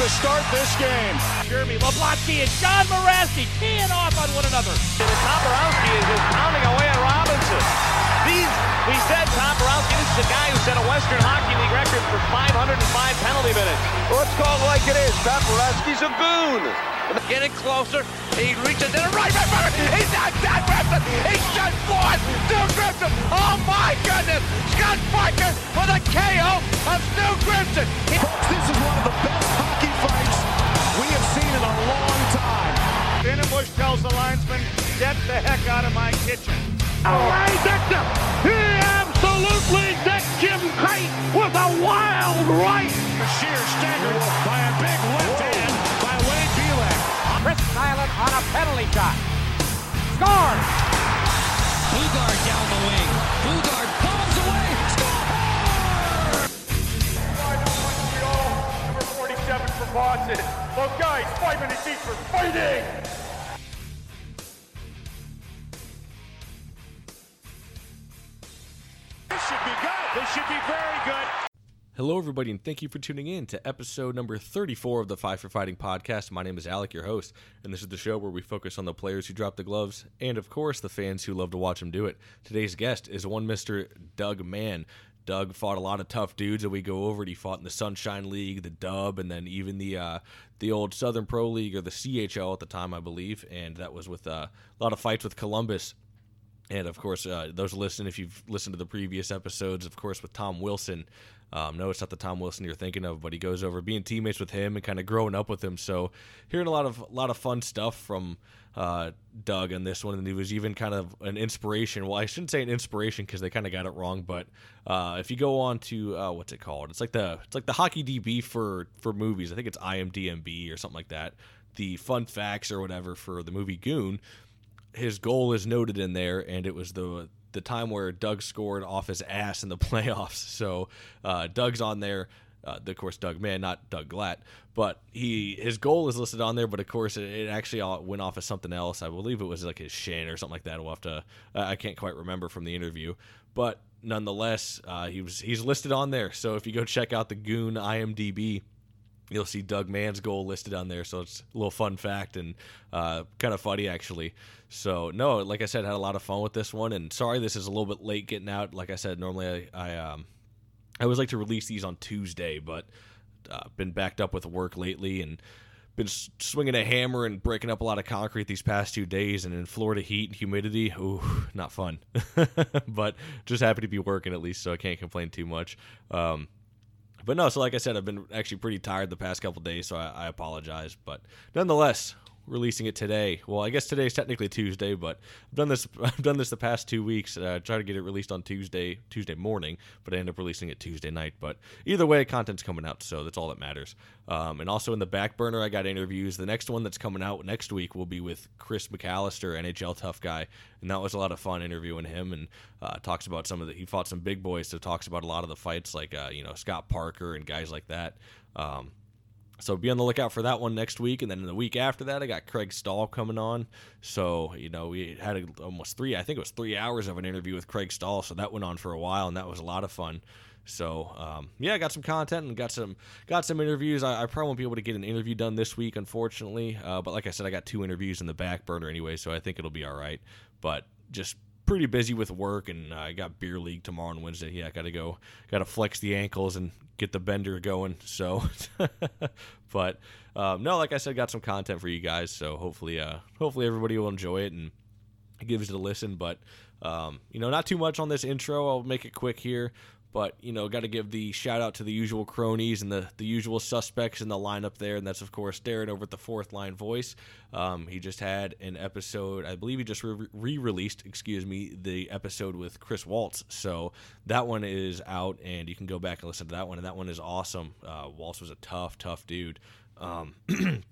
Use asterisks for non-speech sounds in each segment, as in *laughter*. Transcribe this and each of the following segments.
To start this game. Jeremy Leblotsky and John Moraski teeing off on one another. Tomborowski is just pounding away at Robinson. These, we said Tom Borowski, this is the guy who set a Western Hockey League record for 505 penalty minutes. Let's call it like it is. Tomborowski's a goon. Getting closer, he reaches in the right back. He's not Scott Grimson. He's just one. Stu Grimson. Oh my goodness. Scott Parker with a KO of Stu Grimson. Folks, this is one of the best hockey fights we have seen in a long time. Finnenbush tells the linesman, get the heck out of my kitchen. Oh, Ray Victor! He absolutely decked Jim Kyte with a wild right! A sheer stagger by a big Chris Nyland on a penalty shot. Scores! Bugard down the wing. Bugard bombs away. Score! Number 47 for Boston. Both guys, five minutes each for fighting! This should be good. This should be very good. Hello, everybody, and thank you for tuning in to episode number 34 of the Five for Fighting podcast. My name is Alec, your host, and this is the show where we focus on the players who drop the gloves and, of course, the fans who love to watch them do it. Today's guest is one Mr. Doug Mann. Doug fought a lot of tough dudes that we go over. He fought in the Sunshine League, the Dub, and then even the uh, the old Southern Pro League or the CHL at the time, I believe. And that was with uh, a lot of fights with Columbus. And of course, uh, those listening, if you've listened to the previous episodes, of course, with Tom Wilson, um, no, it's not the Tom Wilson you're thinking of, but he goes over being teammates with him and kind of growing up with him. So hearing a lot of a lot of fun stuff from uh, Doug on this one, and he was even kind of an inspiration. Well, I shouldn't say an inspiration because they kind of got it wrong, but uh, if you go on to uh, what's it called? It's like the it's like the Hockey DB for for movies. I think it's IMDb or something like that. The fun facts or whatever for the movie Goon his goal is noted in there, and it was the the time where Doug scored off his ass in the *laughs* playoffs. So uh, Doug's on there. Uh, of course, Doug Mann, not Doug Glatt, but he his goal is listed on there. But of course, it, it actually all went off as something else. I believe it was like his shin or something like that. We'll have to. I can't quite remember from the interview, but nonetheless, uh, he was he's listed on there. So if you go check out the Goon IMDb, you'll see Doug Mann's goal listed on there. So it's a little fun fact and uh, kind of funny actually. So no, like I said, had a lot of fun with this one. And sorry, this is a little bit late getting out. Like I said, normally I I, um, I always like to release these on Tuesday, but uh, been backed up with work lately and been swinging a hammer and breaking up a lot of concrete these past two days. And in Florida heat and humidity, ooh, not fun. *laughs* but just happy to be working at least, so I can't complain too much. Um, but no, so like I said, I've been actually pretty tired the past couple days, so I, I apologize. But nonetheless, releasing it today. Well, I guess today is technically Tuesday, but I've done this. *laughs* I've done this the past two weeks. Uh, I try to get it released on Tuesday, Tuesday morning, but I end up releasing it Tuesday night. But either way, content's coming out, so that's all that matters. Um, and also in the back burner, I got interviews. The next one that's coming out next week will be with Chris McAllister, NHL tough guy, and that was a lot of fun interviewing him. And uh, talks about some of the he fought some big boys, so talks about a lot of the fights like uh, you know Scott Parker and guys like that. Um, so be on the lookout for that one next week, and then the week after that, I got Craig Stahl coming on. So you know, we had a, almost three, I think it was three hours of an interview with Craig Stahl. So that went on for a while, and that was a lot of fun. So um, yeah, I got some content and got some got some interviews. I, I, probably won't be able to get an interview done this week, unfortunately. Uh, but like I said, I got two interviews in the back burner anyway, so I think it'll be all right. But just pretty busy with work, and uh, I got beer league tomorrow and Wednesday. Yeah, I got to go, got to flex the ankles and get the bender going. So, *laughs* but um, no, like I said, got some content for you guys. So hopefully, uh, hopefully everybody will enjoy it and gives it a listen. But um, you know, not too much on this intro. I'll make it quick here. But you know, got to give the shout out to the usual cronies and the the usual suspects in the lineup there, and that's of course Darren over at the fourth line voice. Um, he just had an episode, I believe he just re released, excuse me, the episode with Chris Waltz. So that one is out, and you can go back and listen to that one, and that one is awesome. Uh, Waltz was a tough, tough dude. Um, *clears throat*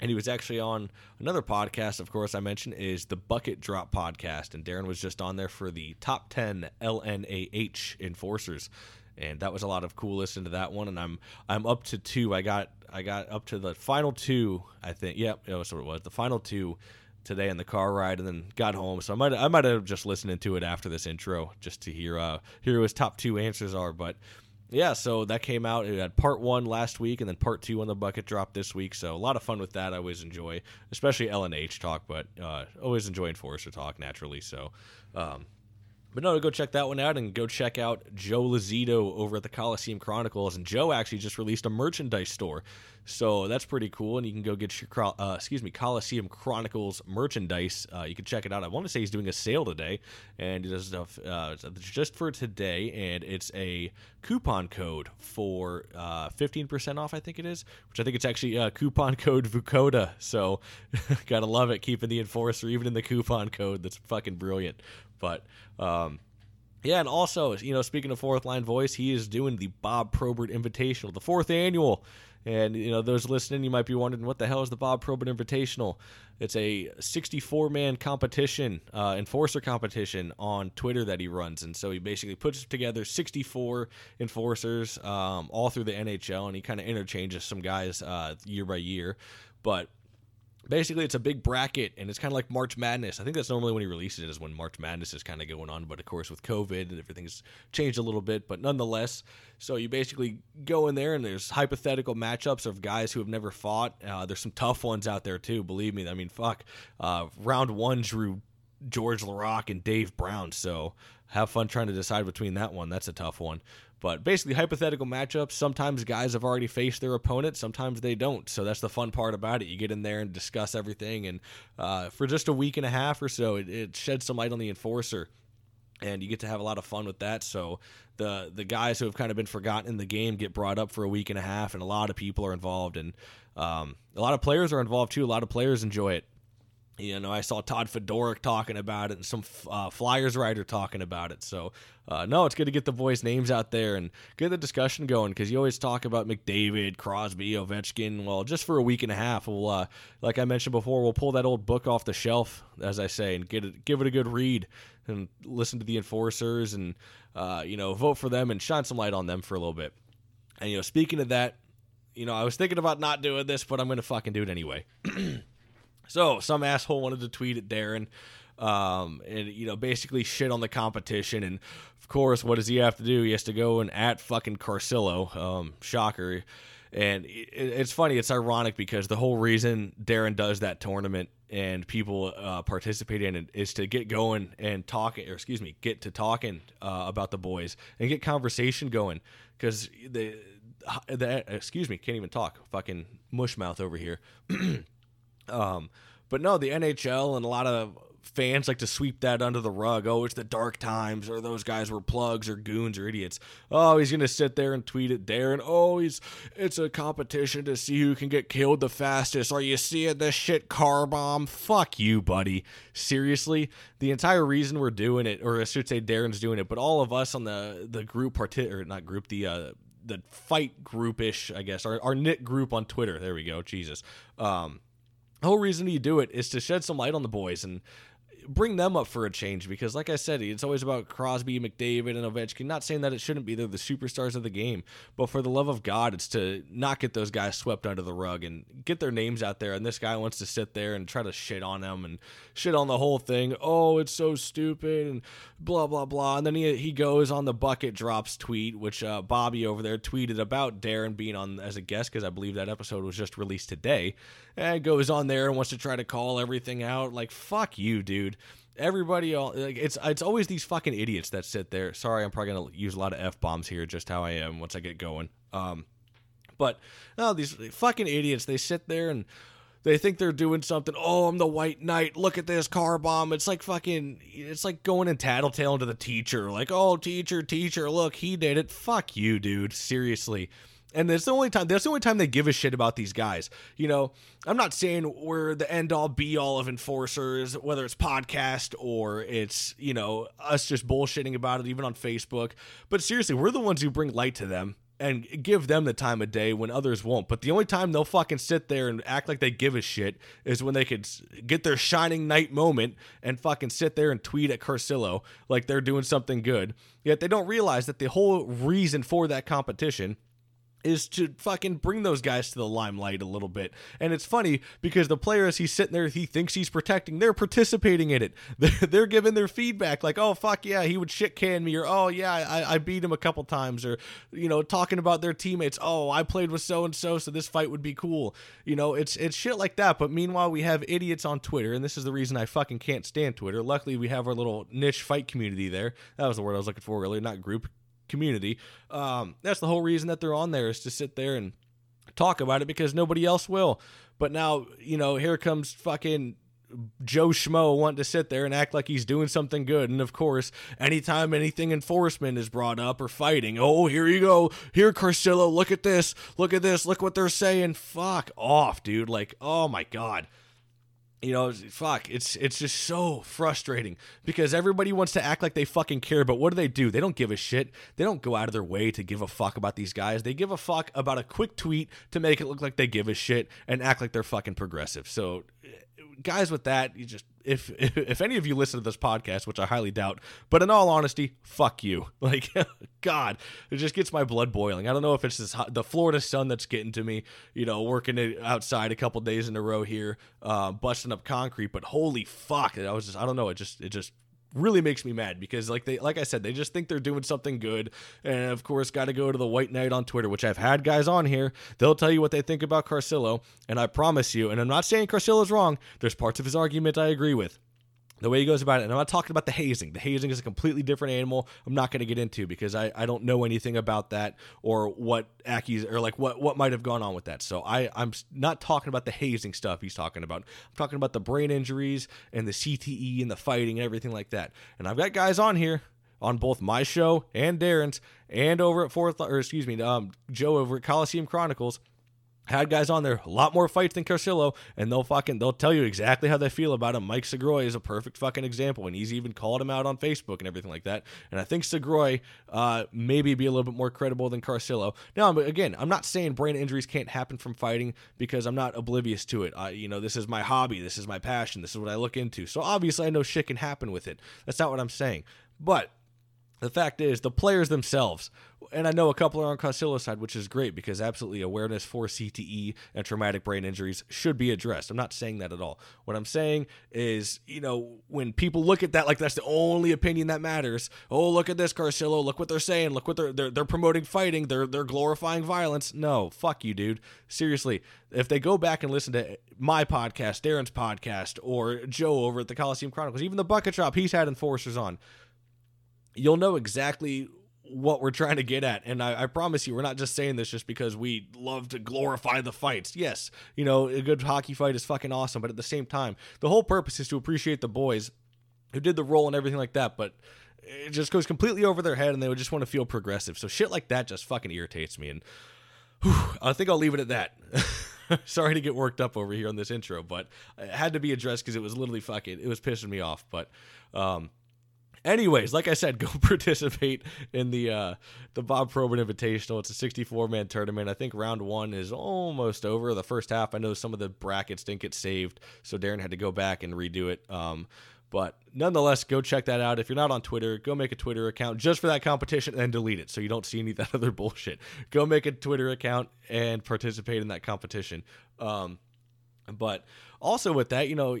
and he was actually on another podcast of course i mentioned is the bucket drop podcast and darren was just on there for the top 10 lnah enforcers and that was a lot of cool listening to that one. And I'm I'm up to two. I got I got up to the final two. I think. Yep, yeah, that's what it was. The final two today in the car ride, and then got home. So I might I might have just listened to it after this intro just to hear uh hear what his top two answers are, but. Yeah, so that came out. It had part one last week, and then part two on the bucket drop this week. So a lot of fun with that. I always enjoy, especially L and H talk, but uh, always enjoy Enforcer talk naturally. So um, but no, go check that one out and go check out Joe Lazito over at the Coliseum Chronicles. And Joe actually just released a merchandise store, so that's pretty cool. And you can go get your uh, excuse me Coliseum Chronicles merchandise. Uh, you can check it out. I want to say he's doing a sale today, and does stuff uh, just for today. And it's a coupon code for uh, fifteen percent off. I think it is, which I think it's actually uh, coupon code Vukota. So *laughs* gotta love it, keeping the enforcer even in the coupon code. That's fucking brilliant. But um, yeah, and also, you know, speaking of fourth line voice, he is doing the Bob Probert Invitational, the fourth annual. And, you know, those listening, you might be wondering, what the hell is the Bob Probert Invitational? It's a 64 man competition, uh, enforcer competition on Twitter that he runs. And so he basically puts together 64 enforcers um, all through the NHL, and he kind of interchanges some guys uh, year by year. But basically it's a big bracket and it's kind of like march madness. I think that's normally when he releases it is when march madness is kind of going on. But of course with covid and everything's changed a little bit. But nonetheless so you basically go in there and there's hypothetical matchups of guys who have never fought. Uh, there's some tough ones out there too believe me. I mean fuck. Uh, round one drew george Laraque and dave brown. So have fun trying to decide between that one. That's a tough one but basically, hypothetical matchups. Sometimes guys have already faced their opponent. Sometimes they don't. So that's the fun part about it. You get in there and discuss everything. And uh, for just a week and a half or so, it, it sheds some light on the enforcer and you get to have a lot of fun with that. So the the guys who have kind of been forgotten in the game get brought up for a week and a half, and a lot of people are involved, and um, a lot of players are involved too. A lot of players enjoy it. You know, I saw Todd Fedoruk talking about it and some uh, Flyers writer talking about it. So, uh, no, it's good to get the boys' names out there and get the discussion going because you always talk about McDavid, Crosby, Ovechkin. Well, just for a week and a half, we'll, uh, like I mentioned before, we'll pull that old book off the shelf, as I say, and get it, give it a good read and listen to the enforcers and, uh, you know, vote for them and shine some light on them for a little bit. And, you know, speaking of that, you know, I was thinking about not doing this, but I'm going to fucking do it anyway. *clears throat* So some asshole wanted to tweet at Darren, um, and you know basically shit on the competition. And of course, what does he have to do? He has to go and at fucking Carcillo. Um, shocker. And it, it's funny. It's ironic because the whole reason Darren does that tournament and people uh, participate in it is to get going and talk, or excuse me, get to talking uh, about the boys and get conversation going because the, the excuse me can't even talk. Fucking mush mouth over here. *clears throat* Um, but no, the NHL and a lot of fans like to sweep that under the rug. Oh, it's the dark times, or those guys were plugs or goons or idiots. Oh, he's gonna sit there and tweet at Darren. Oh, he's it's a competition to see who can get killed the fastest. Are you seeing this shit car bomb? Fuck you, buddy. Seriously, the entire reason we're doing it, or I should say Darren's doing it, but all of us on the the group parti- or not group the uh the fight groupish, I guess, our, our knit group on Twitter. There we go. Jesus. Um, the whole reason you do it is to shed some light on the boys and bring them up for a change because, like I said, it's always about Crosby, McDavid, and Ovechkin. Not saying that it shouldn't be; they're the superstars of the game. But for the love of God, it's to not get those guys swept under the rug and get their names out there. And this guy wants to sit there and try to shit on them and shit on the whole thing. Oh, it's so stupid and blah blah blah. And then he he goes on the bucket drops tweet, which uh, Bobby over there tweeted about Darren being on as a guest because I believe that episode was just released today. And goes on there and wants to try to call everything out. Like fuck you, dude. Everybody like it's it's always these fucking idiots that sit there. Sorry i'm probably gonna use a lot of f-bombs here just how i am once i get going. Um but no these fucking idiots they sit there and they think they're doing something. Oh i'm the white knight. Look at this car bomb. It's like fucking it's like going and tattletale to the teacher. Like oh teacher teacher look he did it. Fuck you dude. Seriously and that's the only time that's the only time they give a shit about these guys. You know, I'm not saying we're the end all be all of enforcers, whether it's podcast or it's, you know, us just bullshitting about it even on Facebook. But seriously, we're the ones who bring light to them and give them the time of day when others won't. But the only time they'll fucking sit there and act like they give a shit is when they could get their shining night moment and fucking sit there and tweet at Carcillo like they're doing something good. Yet they don't realize that the whole reason for that competition is to fucking bring those guys to the limelight a little bit. And it's funny because the players he's sitting there, he thinks he's protecting, they're participating in it. *laughs* They're, they're giving their feedback, like, oh, fuck yeah, he would shit can me, or oh, yeah, I, I beat him a couple times, or, you know, talking about their teammates, oh, I played with so and so, so this fight would be cool. You know, it's, it's shit like that. But meanwhile, we have idiots on Twitter, and this is the reason I fucking can't stand Twitter. Luckily, we have our little niche fight community there. That was the word I was looking for earlier, not group community. Um, that's the whole reason that they're on there is to sit there and talk about it because nobody else will. But now, you know, here comes fucking Joe Schmo wanting to sit there and act like he's doing something good. And of course, anytime anything enforcement is brought up or fighting, oh, here you go. Here, Carcillo, look at this. Look at this. Look what they're saying. Fuck off, dude. Like, oh my God you know, fuck, it's it's just so frustrating because everybody wants to act like they fucking care, but what do they do? They don't give a shit. They don't go out of their way to give a fuck about these guys. They give a fuck about a quick tweet to make it look like they give a shit and act like they're fucking progressive. So guys with that, you just if *laughs* if any of you listen to this podcast, which I highly doubt, but in all honesty, fuck you. *laughs* Like God, it just gets my blood boiling. I don't know if it's this the Florida sun that's getting to me. You know, working it outside a couple days in a row here, uh, busting up concrete. But holy fuck, I was just I don't know. It just it just really makes me mad because like they like I said they just think they're doing something good. And of course got to go to the White Knight on Twitter which I've had guys on here. They'll tell you what they think about Carcillo and I promise you and I'm not saying Carcillo's wrong there's parts of his argument I agree with the way he goes about it. And I'm not talking about the hazing. The hazing is a completely different animal. I'm not going to get into because I, I don't know anything about that or what Aki's or like what, what might have gone on with that. So I, I'm not talking about the hazing stuff he's talking about. I'm talking about the brain injuries and the CTE and the fighting and everything like that. And I've got guys on here on both my show and Darren's and over at fourth or excuse me, um, Joe over at Coliseum Chronicles had guys on there a lot more fights than Carcillo, and they'll fucking they'll tell you exactly how they feel about him. Mike Segroy is a perfect fucking example, and he's even called him out on Facebook and everything like that. And I think Segroy uh, maybe be a little bit more credible than Carcillo. Now, again, I'm not saying brain injuries can't happen from fighting because I'm not oblivious to it. I, you know, this is my hobby, this is my passion, this is what I look into. So obviously, I know shit can happen with it. That's not what I'm saying, but the fact is, the players themselves, and I know a couple are on Carcillo's side, which is great because absolutely awareness for CTE and traumatic brain injuries should be addressed. I'm not saying that at all. What I'm saying is, you know, when people look at that like that's the only opinion that matters. Oh, look at this Carcillo. Look what they're saying. Look what they're they're, they're promoting fighting. They're they're glorifying violence. No, fuck you, dude. Seriously, if they go back and listen to my podcast, Darren's podcast, or Joe over at the Coliseum Chronicles, even the Bucket Shop, he's had enforcers on you'll know exactly what we're trying to get at. And I, I, promise you, we're not just saying this just because we love to glorify the fights. Yes, you know, a good hockey fight is fucking awesome, but at the same time, the whole purpose is to appreciate the boys who did the role and everything like that. But it just goes completely over their head and they would just want to feel progressive. So shit like that just fucking irritates me. And whew, I think I'll leave it at that. *laughs* Sorry to get worked up over here on this intro, but it had to be addressed because it was literally fucking, it was pissing me off. But, um, Anyways, like I said, *laughs* go participate in the uh, the Bob Probert Invitational. It's a 64 man tournament. I think round one is almost over. The first half, I know some of the brackets didn't get saved, so Darren had to go back and redo it. Um, but nonetheless, go check that out. If you're not on Twitter, go make a Twitter account just for that competition and delete it so you don't see any of that *laughs* other bullshit. Go make a Twitter account and participate in that competition. Um, but also with that, you know,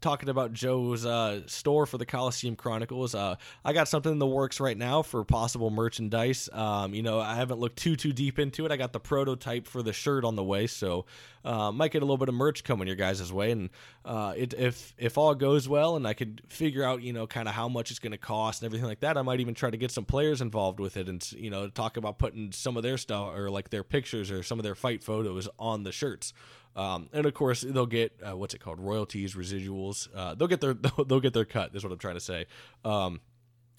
talking about Joe's uh, store for the Coliseum Chronicles, uh, I got something in the works right now for possible merchandise. Um, you know, I haven't looked too too deep into it. I got the prototype for the shirt on the way, so uh, might get a little bit of merch coming your guys' way. And uh, it, if if all goes well, and I could figure out, you know, kind of how much it's going to cost and everything like that, I might even try to get some players involved with it, and you know, talk about putting some of their stuff or like their pictures or some of their fight photos on the shirts. Um, and of course, they'll get uh, what's it called, royalties, residuals. Uh, they'll get their *laughs* they'll, get their cut. Is what I'm trying to say. Um,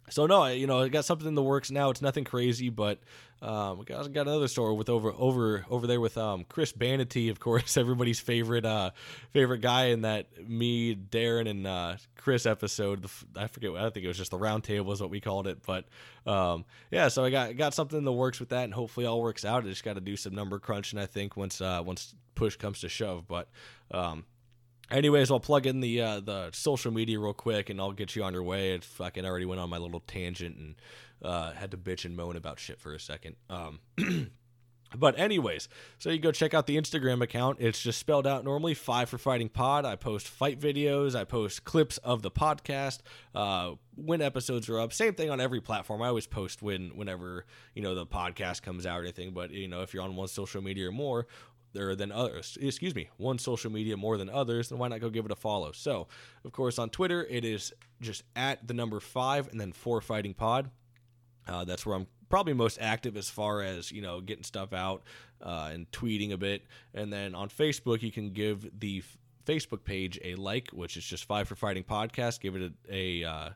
so no, you know, I got something in the works now. It's nothing crazy, but um, we got, got another story with over over over there with um, Chris Banity, of course, *laughs* everybody's favorite uh, favorite guy in that me, Darren, and uh, Chris episode. I forget. I think it was just the round table is what we called it, but um, yeah. So I got got something in the works with that, and hopefully all works out. I just got to do some number crunching. I think once uh, once push comes to shove, but. Um, Anyways, I'll plug in the uh, the social media real quick, and I'll get you on your way. Fucking already went on my little tangent and uh, had to bitch and moan about shit for a second. Um, *clears throat* but anyways, so you go check out the Instagram account. It's just spelled out normally. Five for Fighting Pod. I post fight videos. I post clips of the podcast. Uh, when episodes are up, same thing on every platform. I always post when whenever you know the podcast comes out or anything. But you know if you're on one social media or more, or than others. Excuse me, one social media more than others, then why not go give it a follow? So, of course, on Twitter, it is just at the number five and then four fighting pod. Uh, that's where I'm probably most active as far as you know getting stuff out uh, and tweeting a bit. And then on Facebook, you can give the Facebook page a like, which is just Five for Fighting Podcast. Give it a, a uh,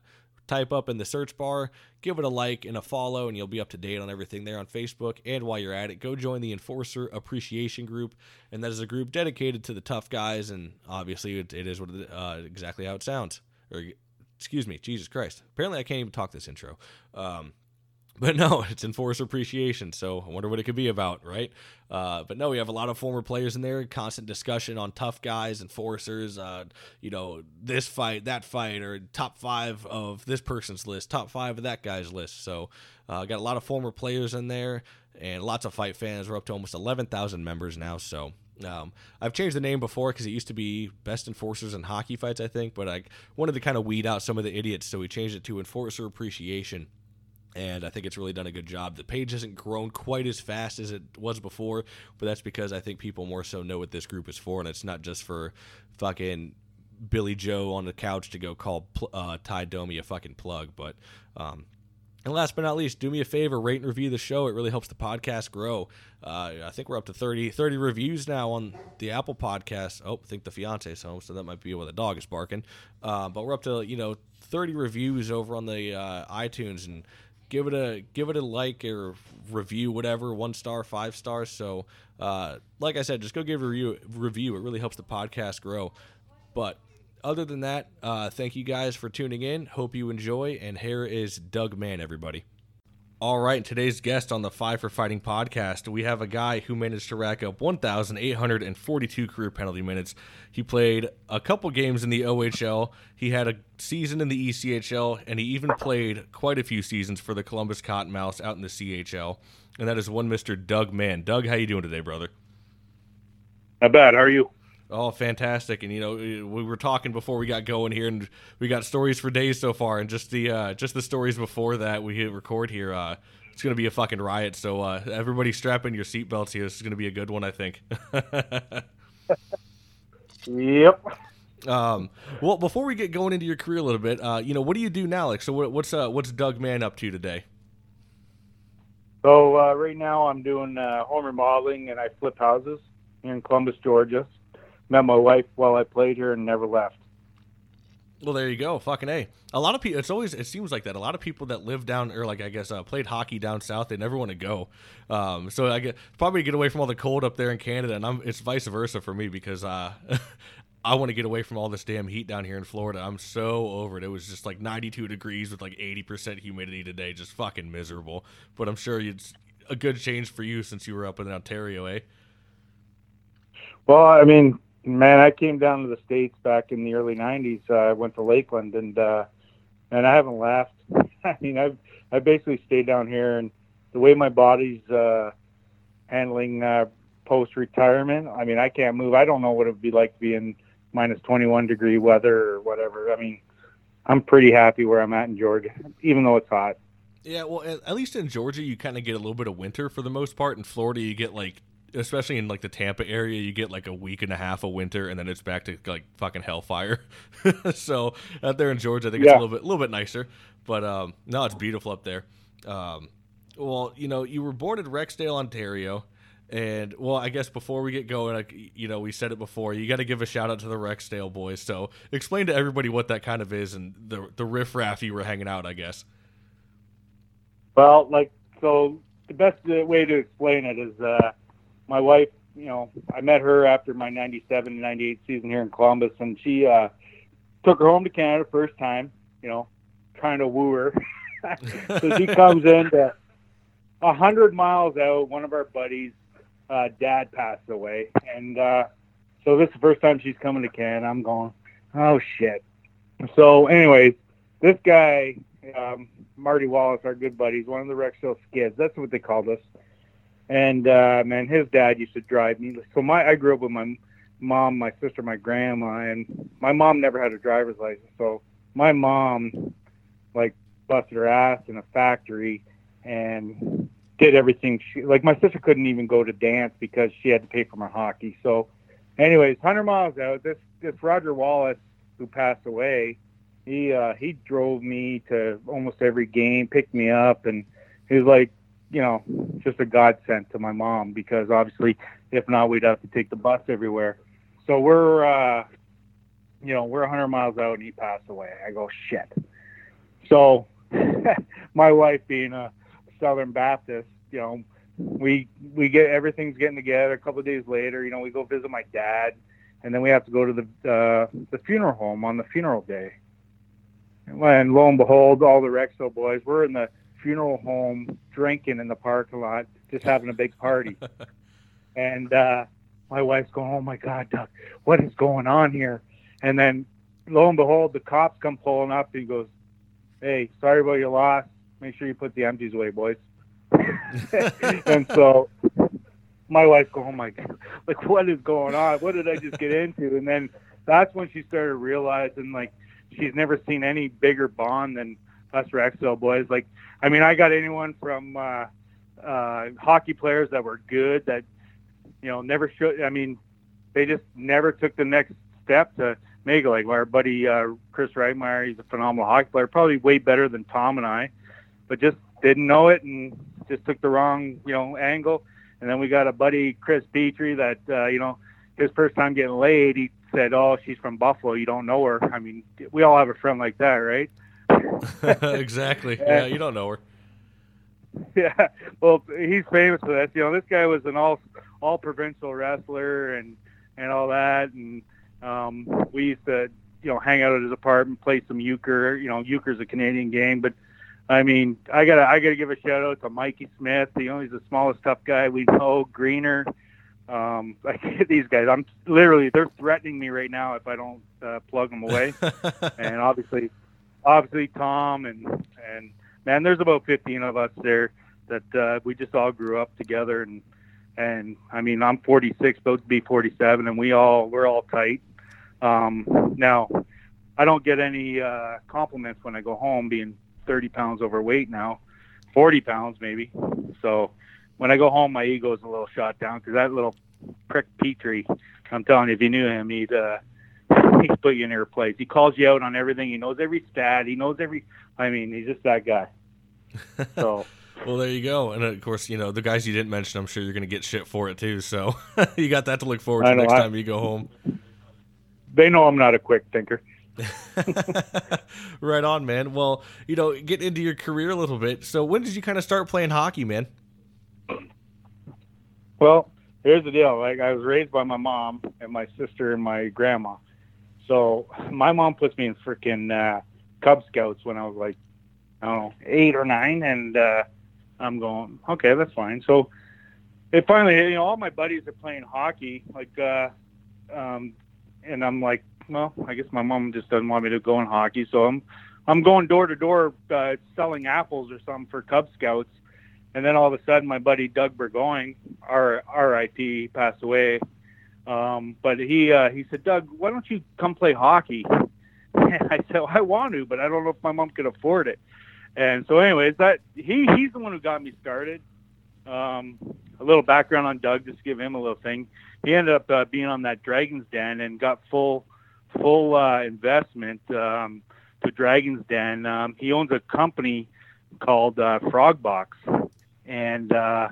type up in the search bar, give it a like and a follow, and you'll be up to date on everything there on Facebook. And while you're at it, go join the Enforcer Appreciation Group, and that is a group dedicated to the tough guys. And obviously, it, it is what it, uh, exactly how it sounds. Or excuse me, Jesus Christ. Apparently, I can't even talk this intro. Um, *laughs* but no, it's Enforcer Appreciation, so I wonder what it could be about, right? Uh, but no, we have a lot of former players in there, constant discussion on tough guys, enforcers, uh, you know, this fight, that fight, or top five of this person's list, top five of that guy's list. So uh, got a lot of former players in there and lots of fight fans. We're up to almost 11,000 members now, so um, I've changed the name before because it used to be Best Enforcers and Hockey Fights, I think, but I wanted to kind of weed out some of the idiots, so we changed it to Enforcer Appreciation and I think it's really done a good job. The page hasn't grown quite as fast as it was before, but that's because I think people more so know what this group is for, and it's not just for fucking Billy Joe on the couch to go call uh, Ty Domi a fucking plug. But um, and last but not least, do me a favor, rate and review the show. It really helps the podcast grow. Uh, I think we're up to 30, 30 reviews now on the Apple podcast. Oh, I think the fiance's home, so that might be where the dog is barking. Uh, but we're up to, you know, 30 reviews over on the uh, iTunes, and give it a give it a like or review whatever one star five stars. So uh, like i said just go give a review review. It really helps the podcast grow. But other than that uh, thank you guys for tuning in. Hope you enjoy. And here is doug mann everybody all right, today's guest on the Five for Fighting podcast, we have a guy who managed to rack up 1,842 career penalty minutes. He played a couple games in the OHL. He had a season in the ECHL, and he even played quite a few seasons for the Columbus Cottonmouths out in the CHL. And that is one Mr. Doug Mann. Doug, how you doing today, brother? Not bad. How are you? Oh, fantastic! And you know, we were talking before we got going here, and we got stories for days so far, and just the uh, just the stories before that we hit record here. Uh, it's gonna be a fucking riot. So uh, everybody, strap in your seatbelts here. This is gonna be a good one, I think. yep. Um, well, before we get going into your career a little bit, uh, you know, what do you do now? Like, so what, what's uh, what's Doug Mann up to today? So uh, right now I'm doing uh, home remodeling and I flip houses in Columbus, Georgia met my wife while I played here and never left. Well, there you go. Fucking a. A lot of people. It's always. It seems like that. A lot of people that live down or like I guess uh, played hockey down south. They never want to go. Um, so I get probably get away from all the cold up there in Canada, and I'm. It's vice versa for me because uh, *laughs* I want to get away from all this damn heat down here in Florida. I'm so over it. It was just like 92 degrees with like 80% humidity today. Just fucking miserable. But I'm sure it's a good change for you since you were up in Ontario, eh? Well, I mean, man, I came down to the states back in the early '90s. Uh, I went to Lakeland, and uh, and I haven't left. *laughs* I mean, I've I basically stayed down here, and the way my body's uh, handling uh, post retirement, I mean, I can't move. I don't know what it would be like to be in minus 21 degree weather or whatever. I mean, I'm pretty happy where I'm at in Georgia, even though it's hot. Yeah, well, at least in Georgia, you kind of get a little bit of winter for the most part. In Florida, you get like especially in like the Tampa area, you get like a week and a half of winter, and then it's back to like fucking hellfire. *laughs* so out there in Georgia, I think yeah. it's a little bit, a little bit nicer. But um, no, it's beautiful up there. Um, well, you know, you were born in Rexdale, Ontario, and well, I guess before we get going, like, you know, we said it before. You got to give a shout out to the Rexdale boys. So explain to everybody what that kind of is and the the riffraff you were hanging out. I guess. Well, like so, the best way to explain it is uh, my wife. You know, I met her after my '97 '98 season here in Columbus, and she uh, took her home to Canada first time. You know, trying to woo her. *laughs* so she *laughs* comes in to a hundred miles out. One of our buddies' uh, dad passed away, and uh, so this is the first time she's coming to Canada. I'm going, oh shit. So, anyways, this guy, um, Marty Wallace, our good buddy, he's one of the Rexdale Skids. That's what they called us. And uh, man, his dad used to drive me. So my, I grew up with my mom, my sister, my grandma, and my mom never had a driver's license. So my mom, like, busted her ass in a factory and did everything. She like my sister couldn't even go to dance because she had to pay for my hockey. So, anyways, hundred miles out. This this Roger Wallace who passed away he uh, he drove me to almost every game, picked me up, and he was like, you know, just a godsend to my mom because obviously, if not, we'd have to take the bus everywhere. So we're, uh, you know, we're 100 miles out, and he passed away. I go shit. So *laughs* my wife, being a Southern Baptist, you know, we we get everything's getting together. A couple of days later, you know, we go visit my dad, and then we have to go to the uh, the funeral home on the funeral day and lo and behold, all the Rexdale boys were in the funeral home drinking in the parking lot, just *laughs* having a big party. and uh, my wife's going, "Oh my God, Doug, what is going on here?" And then lo and behold, the cops come pulling up. And he goes, "Hey, sorry about your loss. Make sure you put the empties away, boys." *laughs* and so my wife going, "Oh my God, like what is going on? What did I just get into?" And then that's when she started realizing, like she's never seen any bigger bond than us Rexdale boys. Like, I mean, I got anyone from uh, uh, hockey players that were good that you know never should. I mean, they just never took the next step to make it. Like our buddy uh, Chris Reitmeyer, he's a phenomenal hockey player, probably way better than Tom and I, but just didn't know it and just took the wrong you know angle. And then we got a buddy Chris Petrie that uh, you know his first time getting laid, he said, "Oh, she's from Buffalo. You don't know her." I mean, we all have a friend like that, right? *laughs* exactly. Yeah, you don't know her. *laughs* Yeah. Well, he's famous for that. You know, this guy was an all all provincial wrestler and and all that, and um, we used to you know hang out at his apartment, play some euchre. You know, euchre's a Canadian game, but I mean, I gotta I gotta give a shout out to Mikey Smith. You know, he's the smallest tough guy we know. Greener. Um, *laughs* like these guys, I'm literally they're threatening me right now if I don't uh, plug them away. and obviously, obviously Tom and and man, there's about 15 of us there that uh, we just all grew up together and and I mean I'm 46, about to be 47, and we all we're all tight. Um, now, I don't get any uh, compliments when I go home, being 30 pounds overweight now, 40 pounds maybe. So when I go home, my ego is a little shot down because that little prick Petrie, I'm telling you, if you knew him, he'd uh, you in your place. He calls you out on everything. He knows every stat. He knows every. I mean, he's just that guy. *laughs* So. well, there you go. And of course, you know the guys you didn't mention. I'm sure you're going to get shit for it too. So *laughs* you got that to look forward to know, next I, time you go home. They know I'm not a quick thinker. *laughs* right on, man. Well, you know, get into your career a little bit. So when did you kind of start playing hockey, man? Well, here's the deal. Like I was raised by my mom and my sister and my grandma. So my mom puts me in freaking uh, Cub Scouts when I was like, I don't know, eight or nine, and uh, I'm going, okay, that's fine. So it finally, you know, all my buddies are playing hockey, like, uh, um, and I'm like, well, I guess my mom just doesn't want me to go in hockey, so I'm, I'm going door to door uh, selling apples or something for Cub Scouts and then all of a sudden, my buddy Doug Burgoyne, our RIP, passed away. Um, but he uh, he said, Doug, why don't you come play hockey? And *laughs* I said, well, I want to, but I don't know if my mom could afford it. And so, anyways, that he he's the one who got me started. Um, a little background on Doug, just to give him a little thing. He ended up uh, being on that Dragons Den and got full full uh, investment um, to Dragons Den. Um, he owns a company called uh, Frogbox, and uh,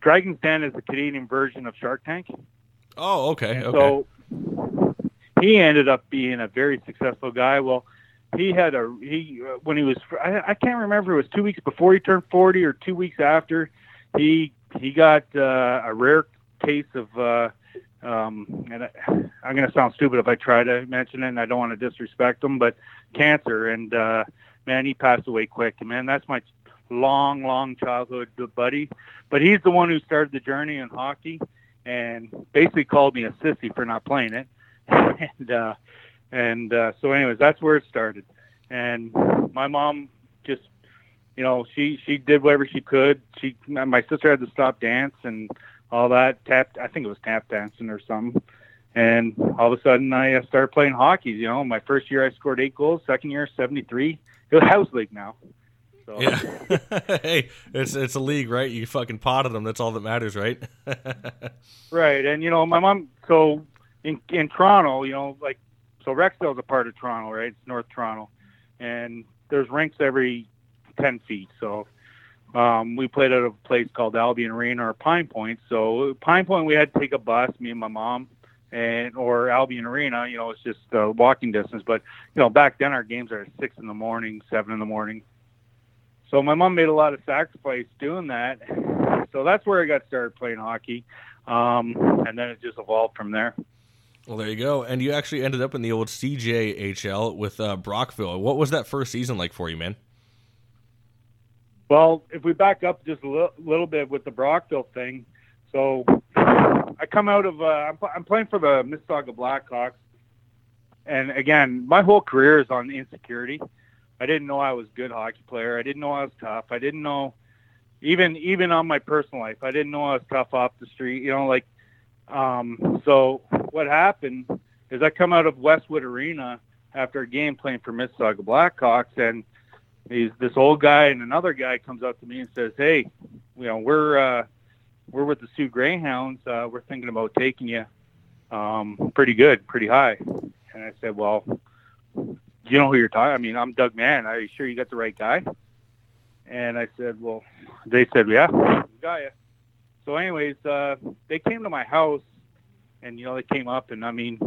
Dragon's Den is the Canadian version of Shark Tank. Oh, okay. And okay. So he ended up being a very successful guy. Well, he had a he uh, when he was I, I can't remember it was two weeks before he turned 40 or two weeks after he he got uh, a rare case of uh, um, and I, I'm going to sound stupid if I try to mention it, and I don't want to disrespect him, but cancer, and uh, man, he passed away quick. And man, that's my long, long childhood buddy. But he's the one who started the journey in hockey, and basically called me a sissy for not playing it. *laughs* and uh, and uh, so, anyways, that's where it started. And my mom just, you know, she she did whatever she could. She my sister had to stop dance and all that tap. I think it was tap dancing or something. And all of a sudden, I uh, started playing hockey. You know, my first year I scored eight goals. Second year, seventy three. It was house league now. So. Yeah. *laughs* hey, it's it's a league, right? You fucking potted them. That's all that matters, right? *laughs* right. And you know, my mom. So in in Toronto, you know, like so Rexdale's a part of Toronto, right? It's North Toronto, and there's rinks every ten feet. So um, we played at a place called Albion Arena or Pine Point. So Pine Point, we had to take a bus, me and my mom, and or Albion Arena. You know, it's just uh, walking distance. But you know, back then our games are at six in the morning, seven in the morning. So my mom made a lot of sacrifice doing that. So that's where I got started playing hockey, um, and then it just evolved from there. Well, there you go. And you actually ended up in the old CJHL with uh, Brockville. What was that first season like for you, man? Well, if we back up just a little, little bit with the Brockville thing, so I come out of uh, I'm, I'm playing for the Mississauga Blackhawks, and again, my whole career is on insecurity. I didn't know I was a good hockey player. I didn't know I was tough. I didn't know even even on my personal life. I didn't know I was tough off the street. You know, like um, so. What happened is I come out of Westwood Arena after a game playing for Mississauga Blackhawks, and he's this old guy and another guy comes up to me and says, "Hey, you know, we're uh, we're with the Soo Greyhounds. Uh, we're thinking about taking you um, pretty good, pretty high." And I said, "Well, you know who you're talking? I mean, I'm Doug Mann. Are you sure you got the right guy?" And I said, "Well," they said, "Yeah, we got you." So, anyways, uh, they came to my house, and you know, they came up, and I mean,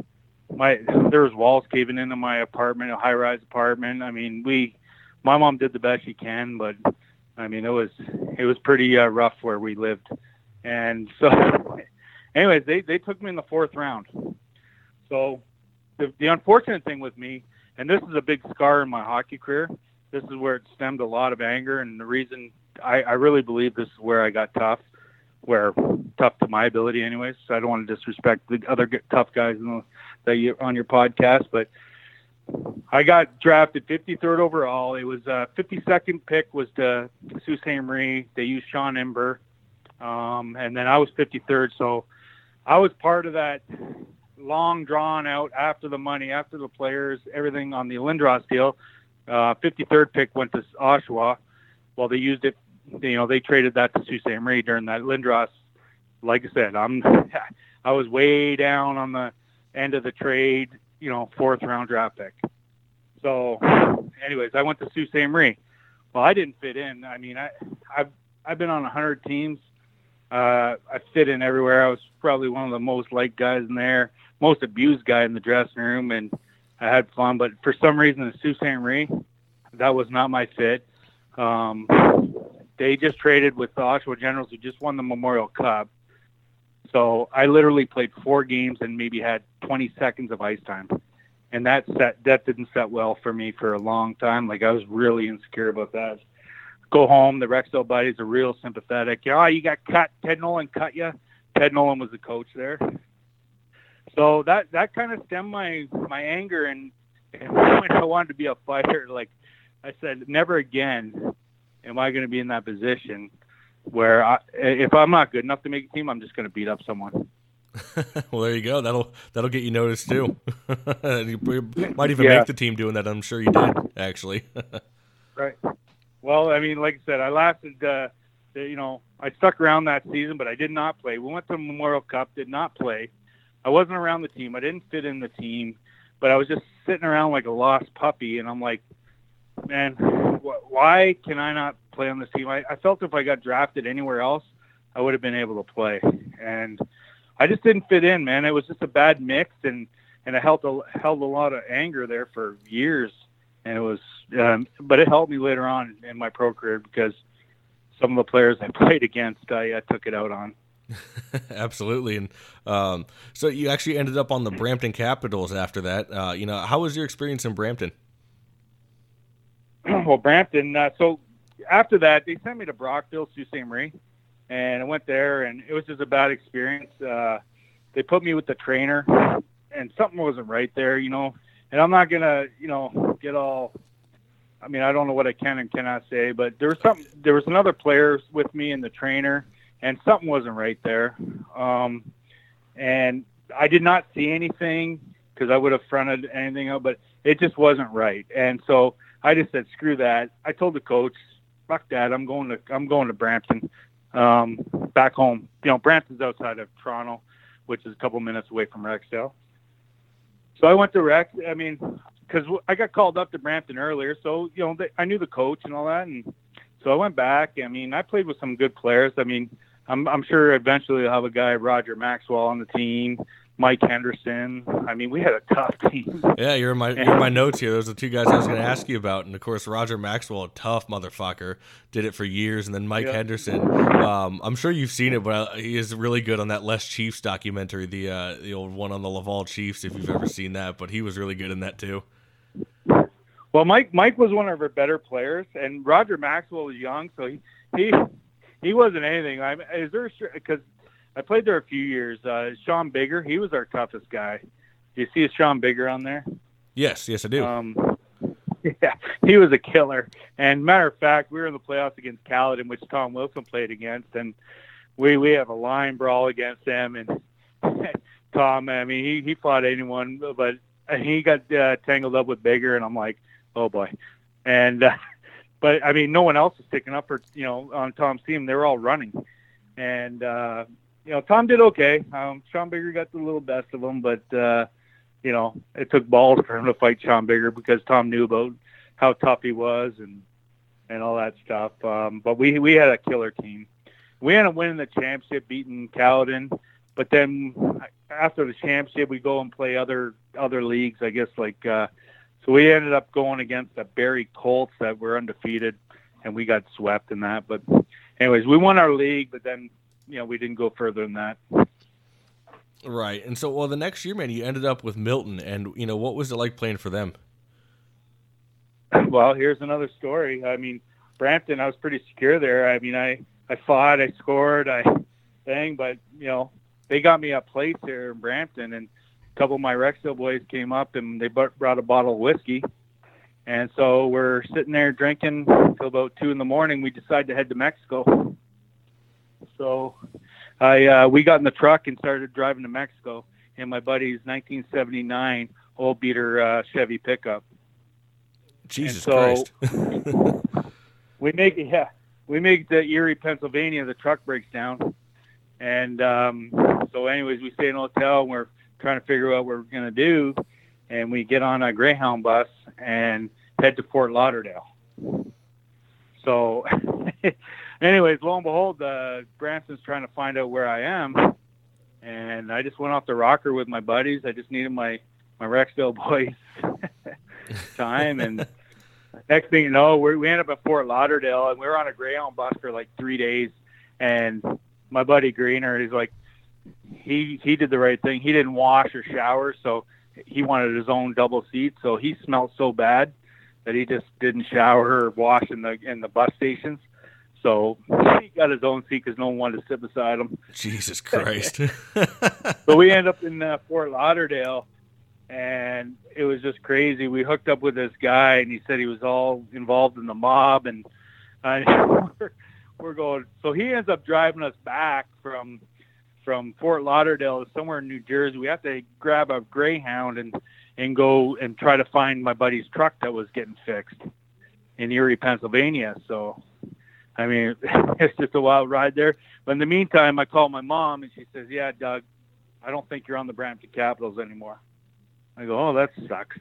my there was walls caving into my apartment, a high-rise apartment. I mean, we my mom did the best she can, but I mean, it was it was pretty uh, rough where we lived, and *laughs* so, anyways, they they took me in the fourth round. So, the the unfortunate thing with me, and this is a big scar in my hockey career. This is where it stemmed a lot of anger, and the reason I, I really believe this is where I got tough, where tough to my ability, anyways. So I don't want to disrespect the other tough guys in the, that you on your podcast, but I got drafted 53rd overall. It was uh, 52nd pick was to Sault Ste. Marie. They used Sean Ember, um, and then I was 53rd. So I was part of that long drawn out after the money, after the players, everything on the Lindros deal. Uh, 53rd pick went to Oshawa. Well, they used it. You know, they traded that to Sault Ste. Marie during that Lindros. Like I said, I'm *laughs* I was way down on the end of the trade you know, fourth round draft pick. So, anyways, I went to Sault Ste. Marie. Well, I didn't fit in. I mean, I, I've I've been on a hundred teams. Uh, I fit in everywhere. I was probably one of the most liked guys in there, most abused guy in the dressing room, and I had fun. But for some reason, in Sault Ste. Marie, that was not my fit. Um, they just traded with the Oshawa Generals, who just won the Memorial Cup, so I literally played four games and maybe had 20 seconds of ice time. And that set that didn't set well for me for a long time. Like I was really insecure about that. Go home. The Rexdale buddies are real sympathetic. Oh, you got cut. Ted Nolan cut you. Ted Nolan was the coach there. So that that kind of stemmed my my anger and, and *laughs* when I wanted to be a fighter, like I said, never again am I going to be in that position where I, if I'm not good enough to make a team, I'm just going to beat up someone. *laughs* well, there you go. That'll that'll get you noticed too. *laughs* you might even Yeah. make the team doing that. I'm sure you did actually. Right. Well, I mean, like I said, I lasted. Uh, you know, I stuck around that season, but I did not play. We went to the Memorial Cup, did not play. I wasn't around the team. I didn't fit in the team, but I was just sitting around like a lost puppy, and I'm like, man, wh- why can I not play on this team? I, I felt if I got drafted anywhere else, I would have been able to play, and I just didn't fit in, man. It was just a bad mix, and and I held a held a lot of anger there for years, and it was. Um, but it helped me later on in my pro career because some of the players I *laughs* played against, I, I took it out on. *laughs* Absolutely, and um, so you actually ended up on the Brampton Capitals after that. Uh, you know, how was your experience in Brampton? *clears throat* well, Brampton. Uh, so after that, they sent me to Brockville, Sault Ste. Marie, and I went there, and it was just a bad experience. Uh, they put me with the trainer, and something wasn't right there, you know. And I'm not gonna, you know, get all. I mean, I don't know what I can and cannot say, but there was some. There was another player with me and the trainer, and something wasn't right there. Um, and I did not see anything because I would have fronted anything up, but it just wasn't right. And so I just said, screw that. I told the coach, fuck that. I'm going to I'm going to Brampton, um, back home. You know, Brampton's outside of Toronto, which is a couple minutes away from Rexdale. So I went to Rex. I mean, because I got called up to Brampton earlier, so you know they, I knew the coach and all that, and so I went back. I mean, I played with some good players. I mean, I'm I'm sure eventually I'll have a guy Roger Maxwell on the team. Mike Henderson. I mean, we had a tough *laughs* team. Yeah, you're in my you're in my notes here. Those are the two guys I was going to ask you about, and of course Roger Maxwell, a tough motherfucker, did it for years, and then Mike yeah. Henderson. Um, I'm sure you've seen it, but uh, he is really good on that Les Chiefs documentary, the uh, the old one on the Laval Chiefs, if you've ever seen that. But he was really good in that too. Well, Mike Mike was one of our better players, and Roger Maxwell was young, so he he he wasn't anything. I is there because I played there a few years. Uh, Sean Bigger, he was our toughest guy. Do you see Sean Bigger on there? Yes, yes, I do. Um, *laughs* yeah, he was a killer. And matter of fact, we were in the playoffs against Caledon, which Tom Wilson played against, and we we have a line brawl against them. And *laughs* Tom, I mean, he he fought anyone, but he got uh, tangled up with Bigger, and I'm like, oh boy. And uh, but I mean, no one else was sticking up for you know on Tom's team. They were all running, and uh, you know, Tom did okay. Um, Sean Bigger got the little best of him, but uh, you know, it took balls for him to fight Sean Bigger because Tom knew about how tough he was and and all that stuff. Um, but we we had a killer team. We ended up winning the championship, beating Caledon. But then after the championship, we go and play other other leagues. I guess like uh, so we ended up going against the Barrie Colts that were undefeated, and we got swept in that. But anyways, we won our league, but then you know, we didn't go further than that. Right. And so, well, the next year, man, you ended up with Milton, and you know, what was it like playing for them? *laughs* Well, here's another story. I mean, Brampton, I was pretty secure there. I mean, I I fought, I scored, I thing, but you know, they got me a place here in Brampton, and a couple of my Rexdale boys came up and they brought a bottle of whiskey. And so we're sitting there drinking till about two in the morning. We decide to head to Mexico. So I uh, we got in the truck and started driving to Mexico in my buddy's 1979 old beater uh, Chevy pickup. Jesus so Christ. *laughs* we make yeah, we make the Erie, Pennsylvania. The truck breaks down, and um, so anyways, we stay in a hotel. and We're trying to figure out what we're gonna do, and we get on a Greyhound bus and head to Fort Lauderdale. So *laughs* anyways, lo and behold, uh, Brampton's trying to find out where I am, and I just went off the rocker with my buddies. I just needed my my Rexdale *laughs* boys *laughs* time, and next thing you know, we we end up at Fort Lauderdale, and we were on a Greyhound bus for like three days. And my buddy Greener, is like, he he did the right thing. He didn't wash or shower, so he wanted his own double seat. So he smelled so bad that he just didn't shower or wash in the in the bus stations. So *laughs* he got his own seat because no one wanted to sit beside him. Jesus Christ! *laughs* *laughs* so we end up in uh, Fort Lauderdale, and it was just crazy. We hooked up with this guy, and he said he was all involved in the mob, and uh, we're, we're going. So he ends up driving us back from from Fort Lauderdale to somewhere in New Jersey. We have to grab a Greyhound and and go and try to find my buddy's truck that was getting fixed in Erie, Pennsylvania. So I mean, *laughs* it's just a wild ride there. But in the meantime, I call my mom and she says, "Yeah, Doug, I don't think you're on the Brampton Capitals anymore." I go, "Oh, that sucks."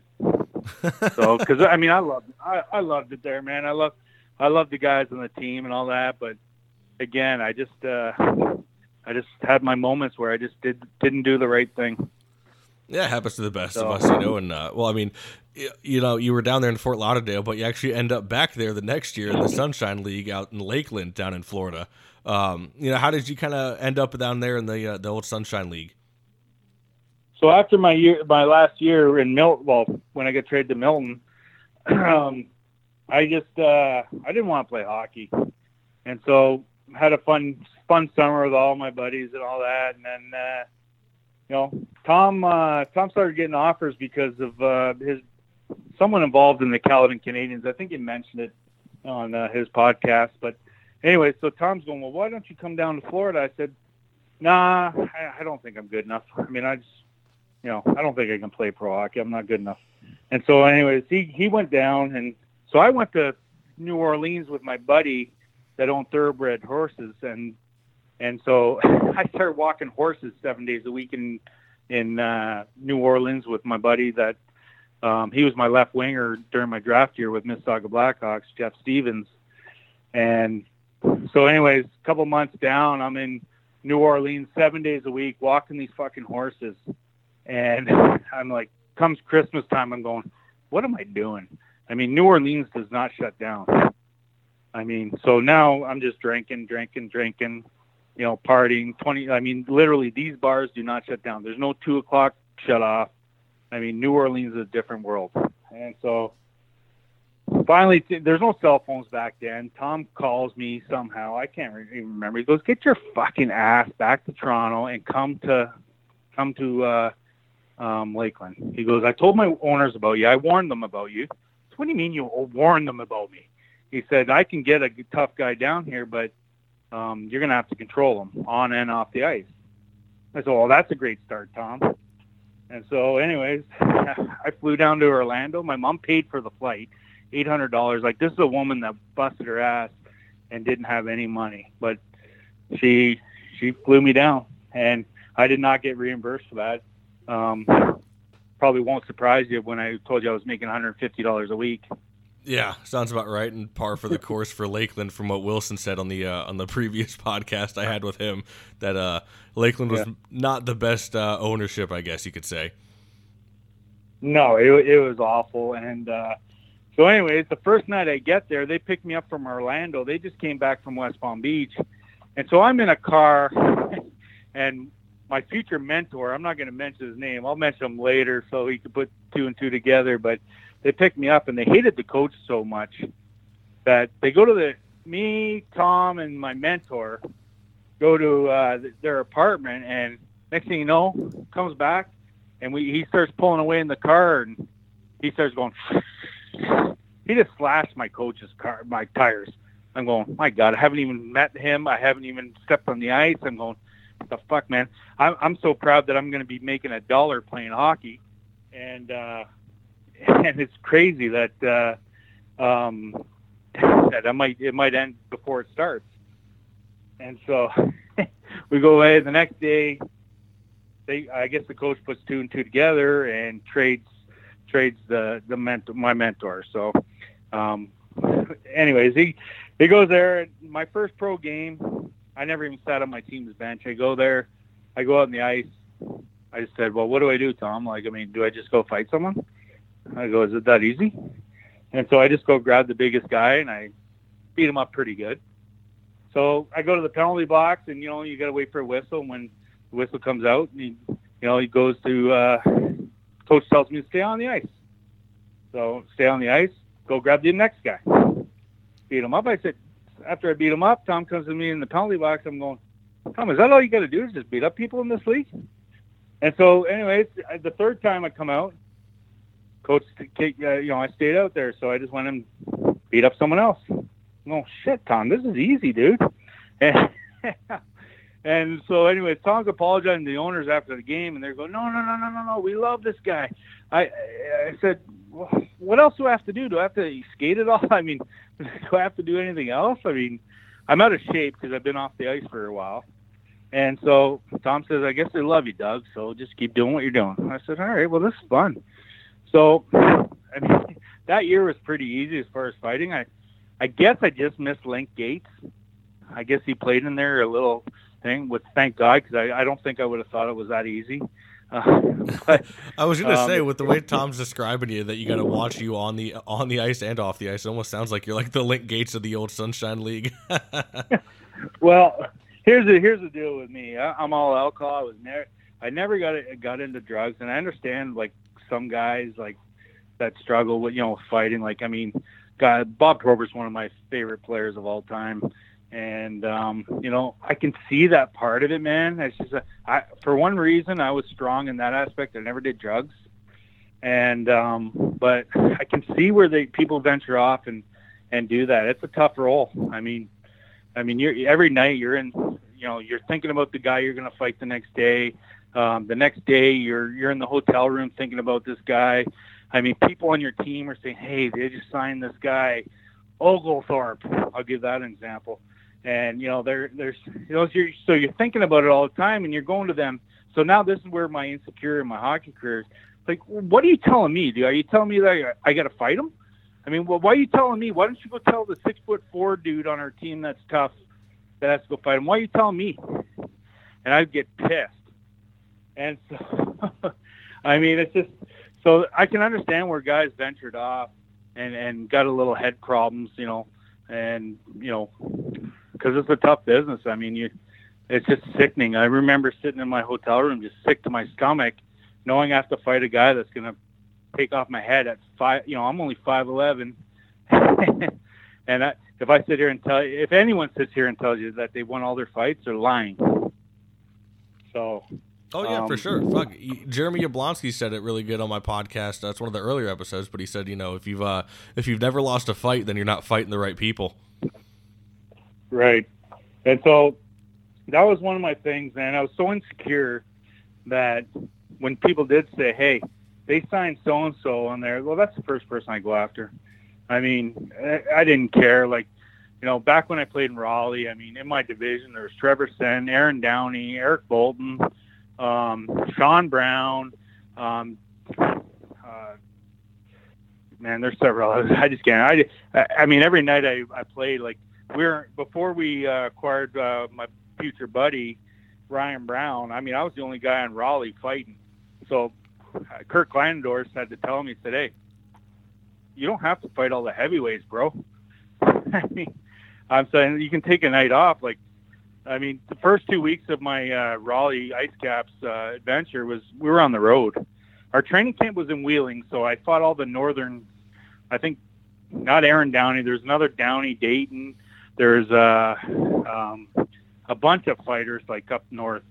so, *laughs* because I mean, I loved, I, I loved it there, man. I love, I love the guys on the team and all that. But again, I just, uh, I just had my moments where I just did didn't do the right thing. Yeah, it happens to the best so. of us, you know. And uh, well, I mean, you know, you were down there in Fort Lauderdale, but you actually end up back there the next year in the Sunshine League out in Lakeland, down in Florida. Um, you know, how did you kind of end up down there in the uh, the old Sunshine League? So after my year, my last year in Milton, well, when I got traded to Milton, *clears throat* um, I just uh, I didn't want to play hockey, and so had a fun fun summer with all my buddies and all that, and then uh, you know Tom uh, Tom started getting offers because of uh, his someone involved in the Caledon Canadians. I think he mentioned it on uh, his podcast, but anyway, so Tom's going, well, why don't you come down to Florida? I said, nah, I, I don't think I'm good enough. I mean, I just, you know, I don't think I can play pro hockey. I'm not good enough. And so, anyways, he he went down, and so I went to New Orleans with my buddy that own thoroughbred horses, and and so *laughs* I started walking horses seven days a week in in uh, New Orleans with my buddy that um, he was my left winger during my draft year with Mississauga Blackhawks, Jeff Stevens, and so, anyways, a couple months down, I'm in New Orleans seven days a week walking these fucking horses. And *laughs* I'm like, comes Christmas time, I'm going, what am I doing? I mean, New Orleans does not shut down. I mean, so now I'm just drinking, drinking, drinking, you know, partying. Twenty. I mean, literally, these bars do not shut down. There's no two o'clock shut off. I mean, New Orleans is a different world. And so finally, there's no cell phones back then. Tom calls me somehow. I can't even remember. He goes, "Get your fucking ass back to Toronto and come to come to uh, um, Lakeland." He goes, "I told my owners about you. I warned them about you." What do you mean you warned them about me? He said, "I can get a tough guy down here, but um, you're gonna have to control him on and off the ice." I said, "Well, that's a great start, Tom." And so, anyways, *laughs* I flew down to Orlando. My mom paid for the flight eight hundred dollars. Like this is a woman that busted her ass and didn't have any money, but she she flew me down, and I did not get reimbursed for that. Um, probably won't surprise you when I told you I was making one hundred fifty dollars a week. Yeah, sounds about right, and par for the course for Lakeland, from what Wilson said on the uh, on the *laughs* previous podcast I had with him, that uh, Lakeland was yeah. not the best uh, ownership, I guess you could say. No, it, it was awful, and uh, so, anyways, the first night I get there, they picked me up from Orlando. They just came back from West Palm Beach, and so I'm in a car, *laughs* and my future mentor, I'm not going to mention his name. I'll mention him later so he could put two and two together. But they picked me up, and they hated the coach so much that they go to the me, Tom, and my mentor go to uh, their apartment, and next thing you know, comes back, and we he starts pulling away in the car, and he starts going *laughs* he just slashed my coach's car, my tires. I'm going, my God, I haven't even met him. I haven't even stepped on the ice. I'm going, what the fuck, man? I'm, I'm so proud that I'm going to be making a dollar playing hockey. And, uh, *laughs* and it's crazy that, uh, um, *laughs* that I might, it might end before it starts. And so *laughs* we go away the next day. They, I guess the coach puts two and two together and trades trades the the mentor, my mentor. So, um, anyways, he he goes there. My first pro game, I never even sat on my team's bench. I go there, I go out on the ice. I just said, "Well, what do I do, Tom? Like, I mean, do I just go fight someone?" I go, "Is it that easy?" And so I just go grab the biggest guy and I beat him up pretty good. So I go to the penalty box, and you know, you got to wait for a whistle. And when the whistle comes out, he, you know, he goes to uh, coach tells me to stay on the ice. So stay on the ice, go grab the next guy. Beat him up. I said, after I beat him up, Tom comes to me in the penalty box. I'm going, Tom, is that all you got to do is just beat up people in this league? And so, anyways, the third time I come out, coach, uh, you know, I stayed out there, so I just went and beat up someone else. Oh shit, Tom, this is easy, dude. And *laughs* and so, anyway, Tom's apologizing to the owners after the game, and they're going, "No, no, no, no, no, no. We love this guy." I I said, well, "What else do I have to do? Do I have to skate it all? *laughs* I mean, do I have to do anything else? I mean, I'm out of shape because I've been off the ice for a while." And so Tom says, "I guess they love you, Doug. So just keep doing what you're doing." I said, "All right. Well, this is fun." So, I mean, *laughs* that year was pretty easy as far as fighting. I, I guess I just missed Link Gaetz. I guess he played in there a little thing, which thank God, because I, I don't think I would have thought it was that easy. *laughs* Uh, but, I was gonna um, say with the way Tom's describing you that you got to watch you on the on the ice and off the ice. It almost sounds like you're like the Link Gaetz of the old Sunshine League. *laughs* well, here's the here's the deal with me. I, I'm all alcohol. I was never I never got got into drugs, and I understand like some guys like that struggle with you know fighting. Like I mean, God, Bob Probert's one of my favorite players of all time, and um, you know I can see that part of it, man. It's just a, I, for one reason I was strong in that aspect. I never did drugs, and um, but I can see where they people venture off and and do that. It's a tough role. I mean, I mean, you're every night you're in, you know, you're thinking about the guy you're going to fight the next day. Um, the next day you're you're in the hotel room thinking about this guy. I mean, people on your team are saying, "Hey, they just signed this guy, Oglethorpe." I'll give that an example. And you know, there there's you know, so you're, so you're thinking about it all the time, and you're going to them. So now this is where my insecurity in my hockey career is. Like, what are you telling me? Do are you telling me that I, I got to fight him? I mean, well, why are you telling me? Why don't you go tell the six foot four dude on our team that's tough that has to go fight him? Why are you telling me? And I'd get pissed. And so, *laughs* I mean, it's just so I can understand where guys ventured off and and got a little head problems, you know, and you know, because it's a tough business. I mean, you, it's just sickening. I remember sitting in my hotel room, just sick to my stomach, knowing I have to fight a guy that's gonna take off my head at five. You know, I'm only five eleven, *laughs* and I, if I sit here and tell you, if anyone sits here and tells you that they won all their fights, they're lying. So. Oh yeah, um, for sure. Fuck, Jeremy Yablonski said it really good on my podcast. That's one of the earlier episodes. But he said, you know, if you've uh, if you've never lost a fight, then you're not fighting the right people. Right. And so that was one of my things, man. I was so insecure that when people did say, "Hey, they signed so and so on there," well, that's the first person I go after. I mean, I, I didn't care. Like, you know, back when I played in Raleigh, I mean, in my division, there was Trevor Senn, Aaron Downey, Eric Bolton, um, Sean Brown. Um, uh, man, there's several. I just can't. I, I mean, every night I, I played like we are before we uh, acquired uh, my future buddy Ryan Brown. I mean, I was the only guy in Raleigh fighting. So Kurt Kleinendorst had to tell me, he said, "Hey, you don't have to fight all the heavyweights, bro. *laughs* I mean, I'm saying you can take a night off. Like, I mean, the first two weeks of my uh, Raleigh Ice Caps uh, adventure was we were on the road. Our training camp was in Wheeling, so I fought all the northern. I think not Aaron Downey. There's another Downey Dayton. There's uh, um, a bunch of fighters like up north,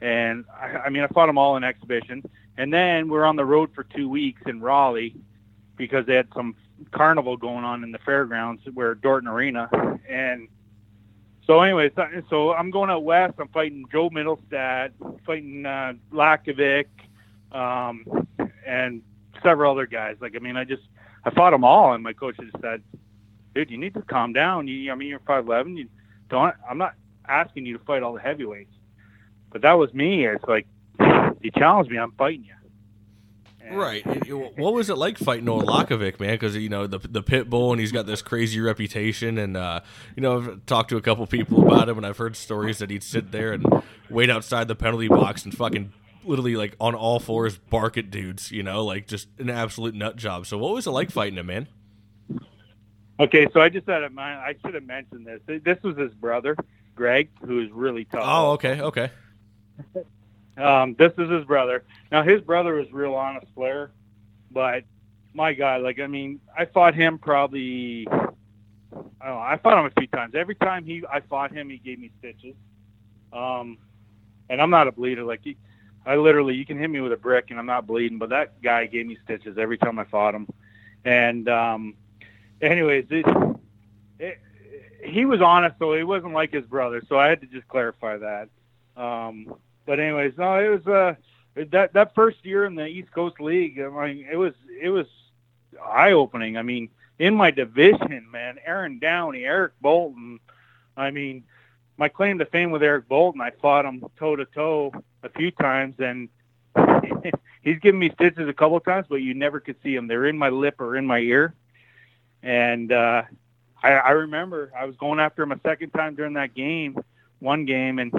and I, I mean I fought them all in exhibition. And then we're on the road for two weeks in Raleigh because they had some carnival going on in the fairgrounds where Dorton Arena. And so, anyways, so I'm going out west. I'm fighting Joe Middlestat, fighting uh, Lakovic, um, and several other guys. Like, I mean, I just I fought them all, and my coach just said, "Dude, you need to calm down. You, I mean, you're 5'11. You don't. I'm not asking you to fight all the heavyweights." But that was me. It's like you challenge me, I'm fighting you. Right. What was it like fighting Noah Lakovic, man? Because you know the the pit bull, and he's got this crazy reputation. And uh, you know, I've talked to a couple people about him, and I've heard stories that he'd sit there and wait outside the penalty box and fucking literally like on all fours bark at dudes. You know, like just an absolute nut job. So, what was it like fighting him, man? Okay, so I just had a mind. I should have mentioned this. This was his brother, Greg, who is really tough. Oh, okay, okay. Um, this is his brother. Now his brother was real honest player, but my God, like I mean, I fought him probably. I don't know. I fought him a few times. Every time he, I fought him, he gave me stitches. Um, and I'm not a bleeder. Like he, I literally, you can hit me with a brick and I'm not bleeding, but that guy gave me stitches every time I fought him. And um, anyways, it, it, he was honest, so he wasn't like his brother. So I had to just clarify that. Um, but anyways, no, it was uh that that first year in the East Coast League. I mean, it was it was eye opening. I mean, in my division, man, Aaron Downey, Eric Bolton. I mean, my claim to fame with Eric Bolton, I fought him toe to toe a few times, and *laughs* he's given me stitches a couple of times, but you never could see them. They're in my lip or in my ear. And uh, I, I remember I was going after him a second time during that game, one game, and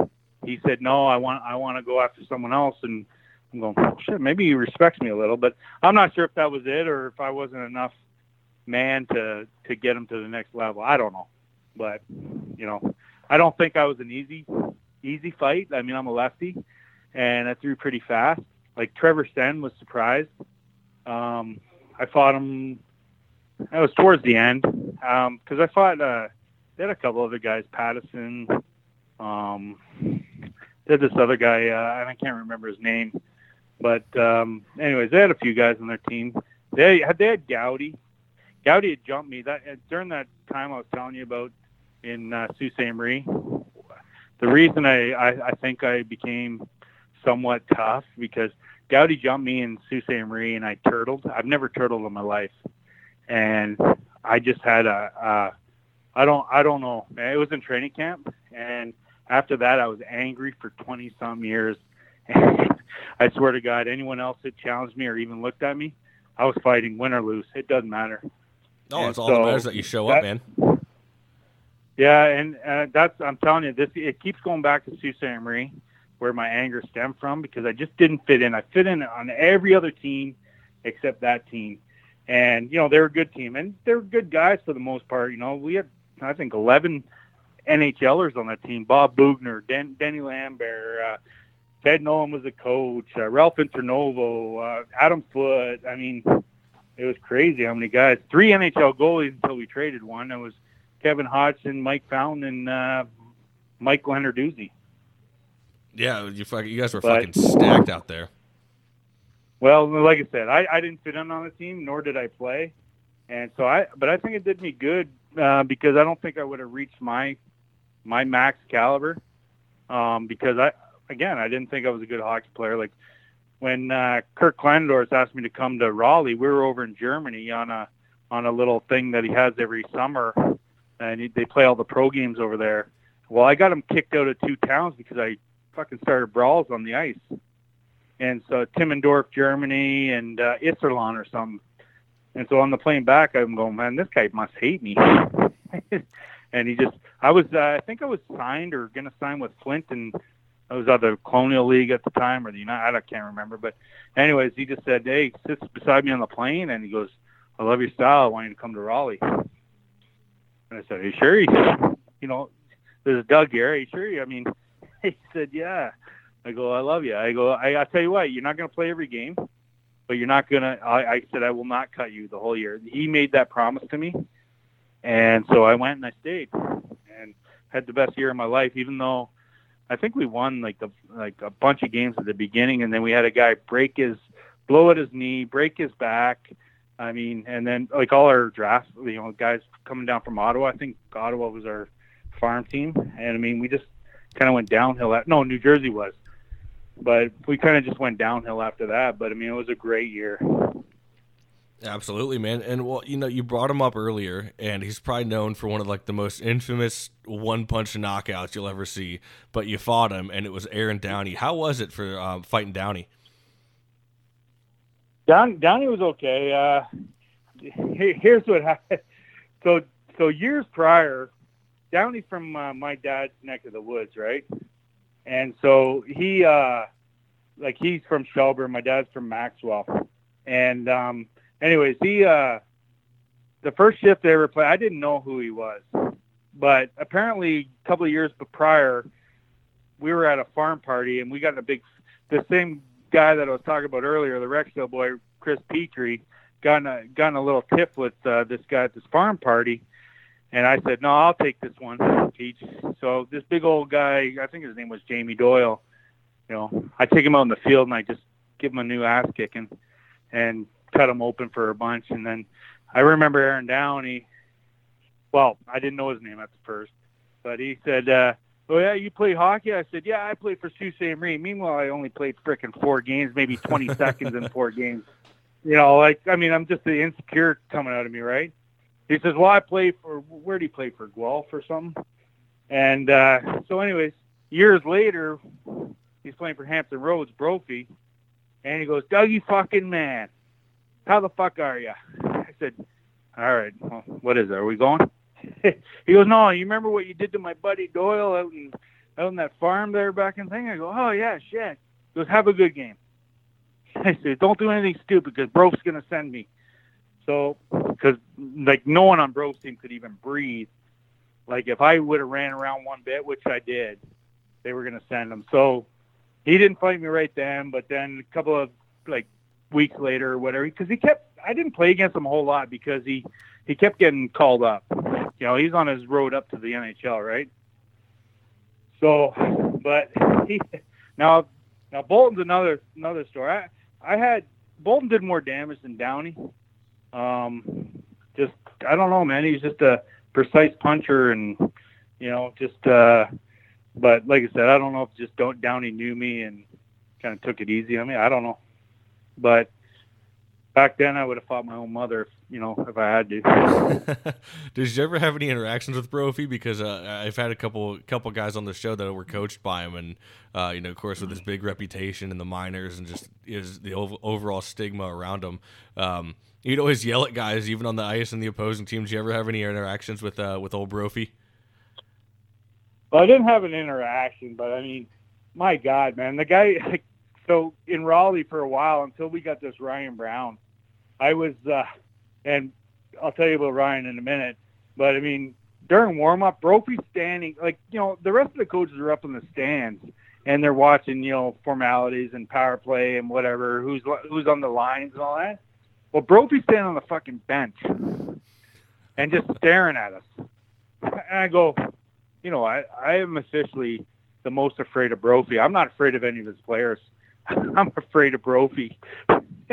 he said, "No, I want I want to go after someone else." And I'm going, oh, shit, maybe he respects me a little, but I'm not sure if that was it or if I wasn't enough man to to get him to the next level. I don't know, but you know, I don't think I was an easy easy fight. I mean, I'm a lefty, and I threw pretty fast. Like Trevor Sten was surprised. Um, I fought him. It was towards the end because um, I fought. Uh, they had a couple other guys, Pattison. Um, had this other guy, uh, and I can't remember his name. But um, anyways, they had a few guys on their team. They had they had Gowdy. Gowdy had jumped me that during that time I was telling you about in uh, Sault Ste. Marie. The reason I, I I think I became somewhat tough because Gowdy jumped me in Sault Ste. Marie and I turtled. I've never turtled in my life, and I just had a, a I don't I don't know. Man. It was in training camp, and after that I was angry for twenty some years. *laughs* I swear to God, anyone else that challenged me or even looked at me, I was fighting win or lose. It doesn't matter. Oh, it's all that matters that you show that, up, man. Yeah, and uh, that's I'm telling you, this it keeps going back to Sault Ste. Marie, where my anger stemmed from because I just didn't fit in. I fit in on every other team except that team, and you know they're a good team and they're good guys for the most part. You know, we had I think 11 NHLers on that team: Bob Boughner, Den- Denny Lambert. Uh, Ted Nolan was a coach. Uh, Ralph Intranuovo, uh, Adam Foote. I mean, it was crazy how many guys. Three NHL goalies until we traded one. It was Kevin Hodgson, Mike Fountain, and uh, Mike Lenarduzzi. Yeah, you you guys were but, fucking stacked out there. Well, like I said, I, I didn't fit in on the team, nor did I play, and so I. But I think it did me good uh, because I don't think I would have reached my my max caliber um, because I again I didn't think I was a good hockey player. Like when uh, Kurt Kleinendorst asked me to come to Raleigh, we were over in Germany on a on a little thing that he has every summer, and he, they play all the pro games over there. Well, I got him kicked out of two towns because I fucking started brawls on the ice. And so Timmendorf, Germany, and uh, Iserlohn or something. And so on the plane back, I'm going, man, this guy must hate me. *laughs* and he just, I was, uh, I think I was signed or going to sign with Flint and I was either Colonial League at the time or the United. I can't remember. But anyways, he just said, "Hey, sits beside me on the plane," and he goes, "I love your style. I want you to come to Raleigh." And I said, "Are you sure?" He said, "You know, there's a Doug here. Are you sure?" You, I mean, *laughs* he said, "Yeah." I go, "I love you." I go, "I, I tell you what, you're not going to play every game, but you're not going to." I said, "I will not cut you the whole year." He made that promise to me, and so I went and I stayed and had the best year of my life, even though I think we won like a like a bunch of games at the beginning, and then we had a guy break his blow at his knee, break his back. I mean, and then like all our drafts, you know, guys coming down from Ottawa. I think Ottawa was our farm team, and I mean, we just kind of went downhill. At, no, New Jersey was, but we kind of just went downhill after that. But I mean, it was a great year. Absolutely, man. And well, you know, you brought him up earlier, and he's probably known for one of like the most infamous one punch knockouts you'll ever see. But you fought him, and it was Aaron Downey. How was it for um, fighting Downey? Down, Downey was okay. Uh, here's what happened. *laughs* So, so years prior, Downey from uh, my dad's neck of the woods, right? And so he, uh, like, he's from Shelburne. My dad's from Maxwell, and um, anyways, he uh, the first shift they ever played, I didn't know who he was, but apparently a couple of years prior, we were at a farm party and we got a big, the same guy that I was talking about earlier, the Rexdale boy, Chris Petrie, got in a, got in a little tip with uh, this guy at this farm party. And I said, no, I'll take this one, Peach. So this big old guy, I think his name was Jamie Doyle. You know, I take him out in the field and I just give him a new ass kicking. And cut him open for a bunch. And then I remember Aaron Downey. Well, I didn't know his name at the first, but he said, uh, "Oh yeah, you play hockey?" I said, "Yeah, I played for Sault Ste. Marie." Meanwhile, I only played frickin' four games, maybe 20 *laughs* seconds in four games. You know, like I mean, I'm just the insecure coming out of me, right? He says, "Well, I play for where do you play for Guelph or something?" And uh, so, anyways, years later, he's playing for Hampton Roads Brophy, and he goes, "Dougie, fucking man, how the fuck are you? I said, all right, well, what is it? Are we going? *laughs* he goes, no, you remember what you did to my buddy Doyle out in, out in that farm there back in thing? I go, oh, yeah, shit. He goes, have a good game. *laughs* I said, don't do anything stupid because Bro's going to send me. So, because like no one on Bro's team could even breathe. Like if I would have ran around one bit, which I did, they were going to send him. So he didn't fight me right then, but then a couple of like weeks later or whatever, because he kept, I didn't play against him a whole lot because he, he kept getting called up. You know, he's on his road up to the NHL, right? So, but he, now, now Bolton's another, another story. I, I had, Bolton did more damage than Downey. Um, just, I don't know, man. He's just a precise puncher and, you know, just, uh, but like I said, I don't know if just don't Downey knew me and kind of took it easy on me. I don't know, but back then I would have fought my own mother, if, you know, if I had to. *laughs* Did you ever have any interactions with Brophy? Because uh, I've had a couple couple guys on the show that were coached by him, and uh, you know, of course, with his big reputation in the minors and just is the overall stigma around him. Um, he'd always yell at guys, even on the ice and the opposing team. Did you ever have any interactions with uh, with old Brophy? Well, I didn't have an interaction, but I mean, my God, man, the guy. Like, so in Raleigh for a while until we got this Ryan Brown, I was, uh, and I'll tell you about Ryan in a minute. But I mean, during warm up, Brophy's standing like you know the rest of the coaches are up in the stands and they're watching you know formalities and power play and whatever who's who's on the lines and all that. Well, Brophy's standing on the fucking bench and just staring at us. And I go, you know, I, I am officially the most afraid of Brophy. I'm not afraid of any of his players. *laughs* I'm afraid of Brophy. *laughs*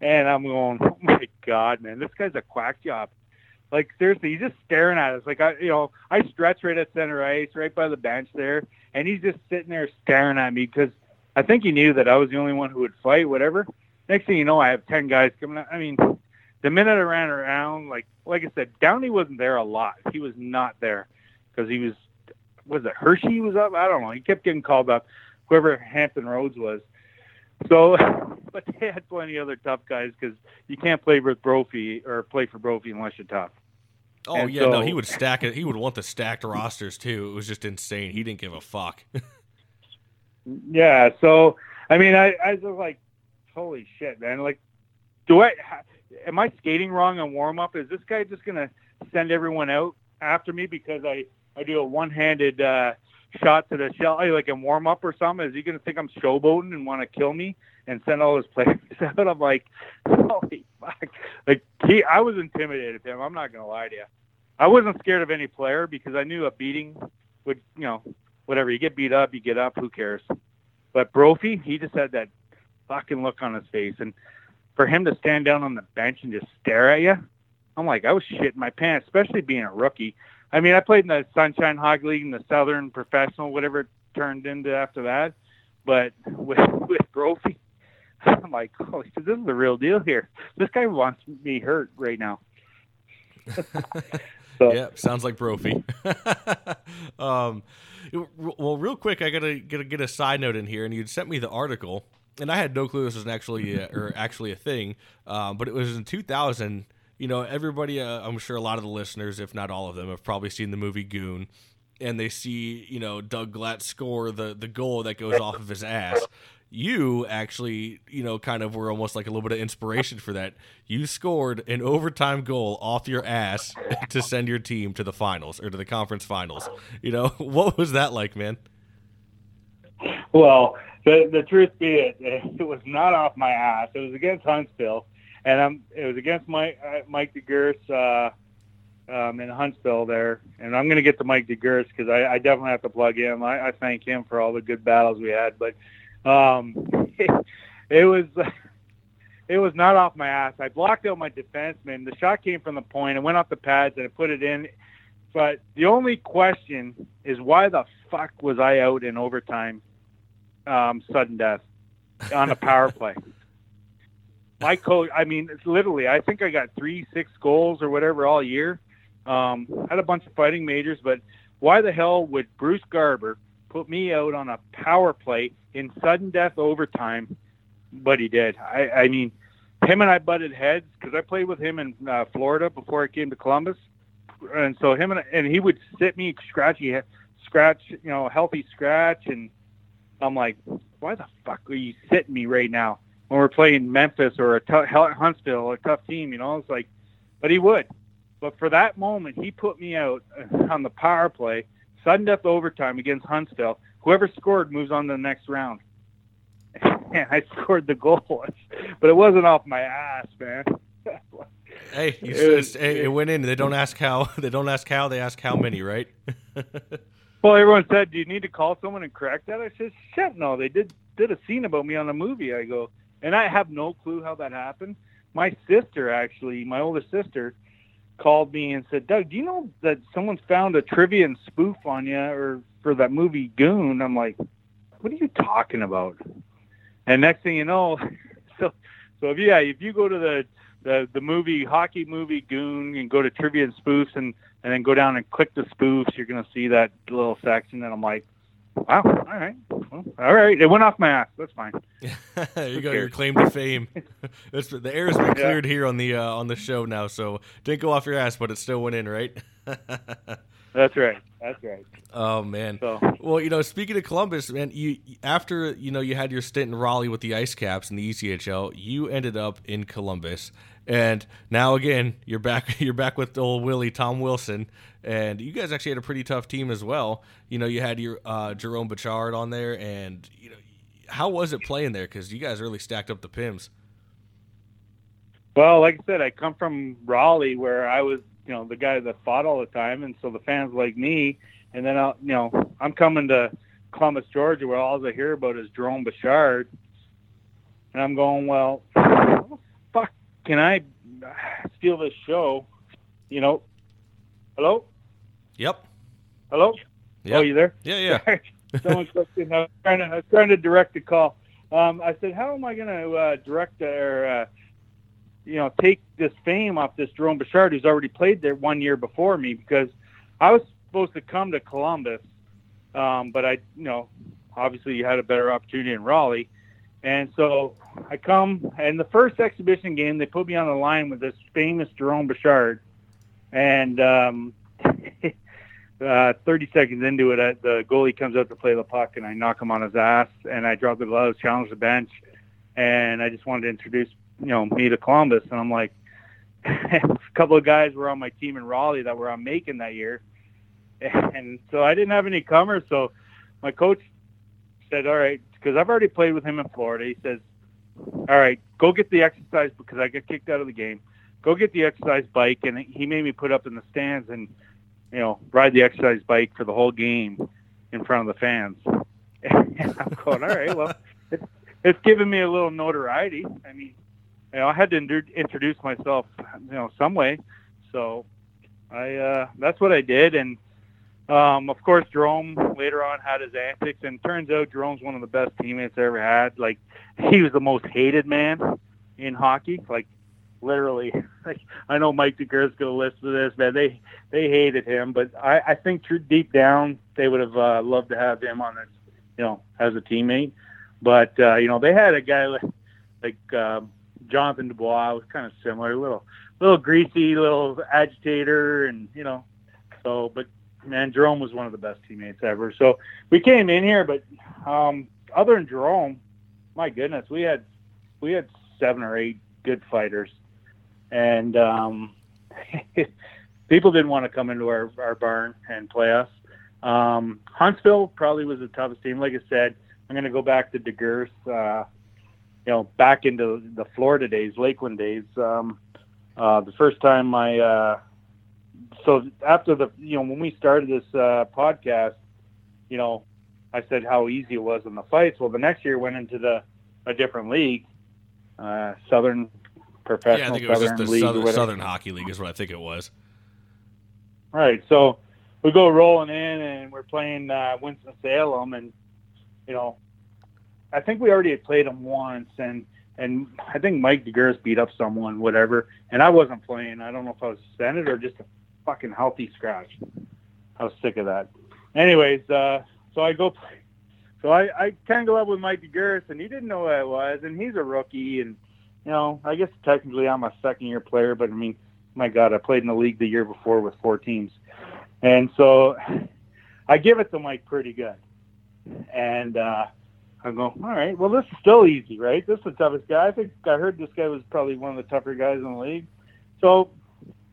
and I'm going, oh my God, man, this guy's a quack job. Like seriously, he's just staring at us. Like I, you know, I stretch right at center ice, right by the bench there, and he's just sitting there staring at me because I think he knew that I was the only one who would fight, whatever. Next thing you know, I have ten guys coming. Out. I mean, the minute I ran around, like like I said, Downey wasn't there a lot. He was not there because he was was it Hershey was up? I don't know. He kept getting called up. Whoever Hampton Roads was. So, *laughs* but they had plenty of other tough guys because you can't play with Brophy or play for Brophy unless you're tough. Oh and yeah, so, no, he would stack it. He would want the stacked rosters too. It was just insane. He didn't give a fuck. *laughs* yeah. So I mean, I I was like, holy shit, man! Like, do I? Am I skating wrong on warm up? Is this guy just gonna send everyone out after me because I I do a one handed uh, shot to the shell like in warm up or something? Is he gonna think I'm showboating and want to kill me and send all his players *laughs* out? I'm like, holy fuck! Like he, I was intimidated of him. I'm not gonna lie to you. I wasn't scared of any player because I knew a beating would, you know, whatever. You get beat up, you get up. Who cares? But Brophy, he just had that fucking look on his face, and for him to stand down on the bench and just stare at you, I'm like, I was shitting my pants, especially being a rookie. I mean, I played in the Sunshine Hockey League and the Southern Professional, whatever it turned into after that. But with *laughs* with Brophy, I'm like, oh, this is the real deal here. This guy wants me hurt right now. *laughs* so. Yeah, sounds like Brophy. *laughs* um, well, real quick, I gotta, gotta get a side note in here, and you sent me the article, and I had no clue this was actually a, or actually a thing, um, but it was in 2000 you know, everybody, uh, I'm sure a lot of the listeners, if not all of them, have probably seen the movie Goon, and they see, you know, Doug Glatt score the the goal that goes off of his ass. You actually, you know, kind of were almost like a little bit of inspiration for that. You scored an overtime goal off your ass to send your team to the finals or to the conference finals. You know, *laughs* what was that like, man? Well, the the truth be it, *laughs* it was not off my ass. It was against Huntsville and I'm it was against Mike uh, Mike uh, um, in Huntsville there, and I'm going to get to Mike DeGuris because I, I definitely have to plug him. I, I thank him for all the good battles we had, but um, it, *laughs* it was *laughs* it was not off my ass. I blocked out my defenseman. The shot came from the point. I went off the pads and I put it in. But the only question is why the fuck was I out in overtime, um, sudden death on a power play? *laughs* my coach, I mean, it's literally, I think I got three, six goals or whatever all year. Um, had a bunch of fighting majors, but why the hell would Bruce Garber put me out on a power play in sudden death overtime? But he did. I, I mean, him and I butted heads because I played with him in uh, Florida before I came to Columbus, and so him and and he would sit me scratchy, scratch, you know, healthy scratch, and I'm like, why the fuck are you sitting me right now? When we're playing Memphis or a Huntsville, a tough team. You know, it's like, but he would. But for that moment, he put me out *laughs* on the power play, sudden death overtime against Huntsville. Whoever scored moves on to the next round. *laughs* And I scored the goal, but it wasn't off my ass, man. *laughs* hey, it, was, it, it, went in. They don't ask how. They don't ask how. They ask how many, right? well, everyone said, "Do you need to call someone and correct that?" I said, "Shit, no. They did did a scene about me on a movie." I go, and I have no clue how that happened. My sister, actually, my older sister, called me and said, "Doug, do you know that someone's found a trivia and spoof on you or for that movie Goon?" I'm like, "What are you talking about?" And next thing you know, *laughs* so so if yeah, if you go to the the the movie hockey movie Goon and go to trivia and spoofs and and then go down and click the spoofs, you're gonna see that little section. And I'm like, wow, all right, well, all right, it went off my ass. That's fine. *laughs* there you go, your claim to fame. *laughs* the air has been cleared yeah. here on the uh, on the show now, so didn't go off your ass, but it still went in, right? *laughs* That's right. That's right. Oh man. So. Well, you know, speaking of Columbus, man, you after you know you had your stint in Raleigh with the Ice Caps in the ECHL, you ended up in Columbus, and now again you're back. *laughs* You're back with old Willie Tom Wilson, and you guys actually had a pretty tough team as well. You know, you had your uh, Jerome Bouchard on there, and you know, how was it playing there? Because you guys really stacked up the Pims. Well, like I said, I come from Raleigh, where I was you know the guy that fought all the time, and so the fans like me. And then I'll, you know I'm coming to Columbus, Georgia, where all I hear about is Jerome Bouchard, and I'm going, well, *laughs* fuck, can I steal this show? You know, hello. Yep. Hello. Yep. Oh, you there? Yeah, yeah. *laughs* Someone clicked in. I was trying to, I was trying to direct a call. Um, I said, how am I going to uh, direct or uh, you know, take this fame off this Jerome Bouchard, who's already played there one year before me, because I was supposed to come to Columbus, um, but I, you know, obviously you had a better opportunity in Raleigh, and so I come, and the first exhibition game, they put me on the line with this famous Jerome Bouchard, and um, *laughs* uh, 30 seconds into it, I, the goalie comes out to play the puck, and I knock him on his ass, and I drop the gloves, challenge the bench, and I just wanted to introduce you know me to Columbus, and I'm like, *laughs* a couple of guys were on my team in Raleigh that were on Macon that year, *laughs* and so I didn't have any comers. So my coach said, "All right," because I've already played with him in Florida. He says, "All right, go get the exercise because I got kicked out of the game. Go get the exercise bike." And he made me put up in the stands and you know ride the exercise bike for the whole game in front of the fans. *laughs* I'm going, "All right, well." It's, it's given me a little notoriety. I mean, you know, I had to introduce myself, you know, some way. So I, uh, that's what I did. And, um, of course, Jerome later on had his antics, and turns out Jerome's one of the best teammates I ever had. Like, he was the most hated man in hockey. Like, literally. *laughs* Like, I know Mike DeGuer's going to listen to this, man. They they hated him, but I, I think true, deep down they would have uh, loved to have him on, this, you know, as a teammate. But uh, you know, they had a guy like, like um, Jonathan Dubois was kind of similar, little, little greasy, little agitator, and you know, so. But man, Jerome was one of the best teammates ever. So we came in here, but um, other than Jerome, my goodness, we had we had seven or eight good fighters, and um, *laughs* people didn't want to come into our, our barn and play us. Um, Huntsville probably was the toughest team. Like I said, I'm going to go back to DeGers. Uh, you know, back into the Florida days, Lakeland days. Um, uh, the first time I, uh, so after the, you know, when we started this uh, podcast, you know, I said how easy it was in the fights. Well, the next year went into the a different league, uh, Southern Professional yeah, I think it was Southern just the. Southern, Southern Hockey League is what I think it was. Right. So we go rolling in, and we're playing uh, Winston Salem, and you know, I think we already had played them once, and and I think Mike DeGuris beat up someone, whatever, and I wasn't playing. I don't know if I was suspended or just a fucking healthy scratch. I was sick of that. Anyways, uh, so I go play. So I, I tangle up with Mike DeGuris, and he didn't know who I was, and he's a rookie, and you know, I guess technically I'm a second year player, but I mean, my God, I played in the league the year before with four teams, and so I give it to Mike pretty good, and uh, I go, all right, well, this is still easy, right? This is the toughest guy. I think I heard this guy was probably one of the tougher guys in the league. So,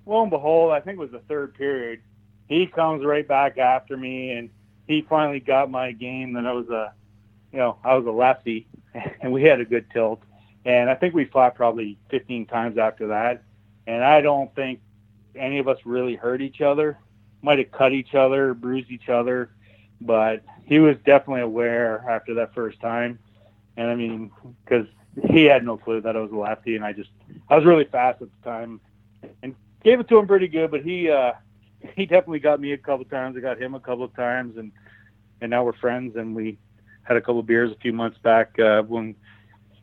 lo and behold, I think it was the third period. He comes right back after me, and he finally got my game that I was a, you know, I was a lefty, *laughs* and we had a good tilt. And I think we fought probably 15 times after that. And I don't think any of us really hurt each other. Might have cut each other, bruised each other, but he was definitely aware after that first time. And I mean, because he had no clue that I was a lefty, and I just I was really fast at the time, and gave it to him pretty good. But he uh, *laughs* he definitely got me a couple times. I got him a couple of times, and and now we're friends. And we had a couple of beers a few months back uh, when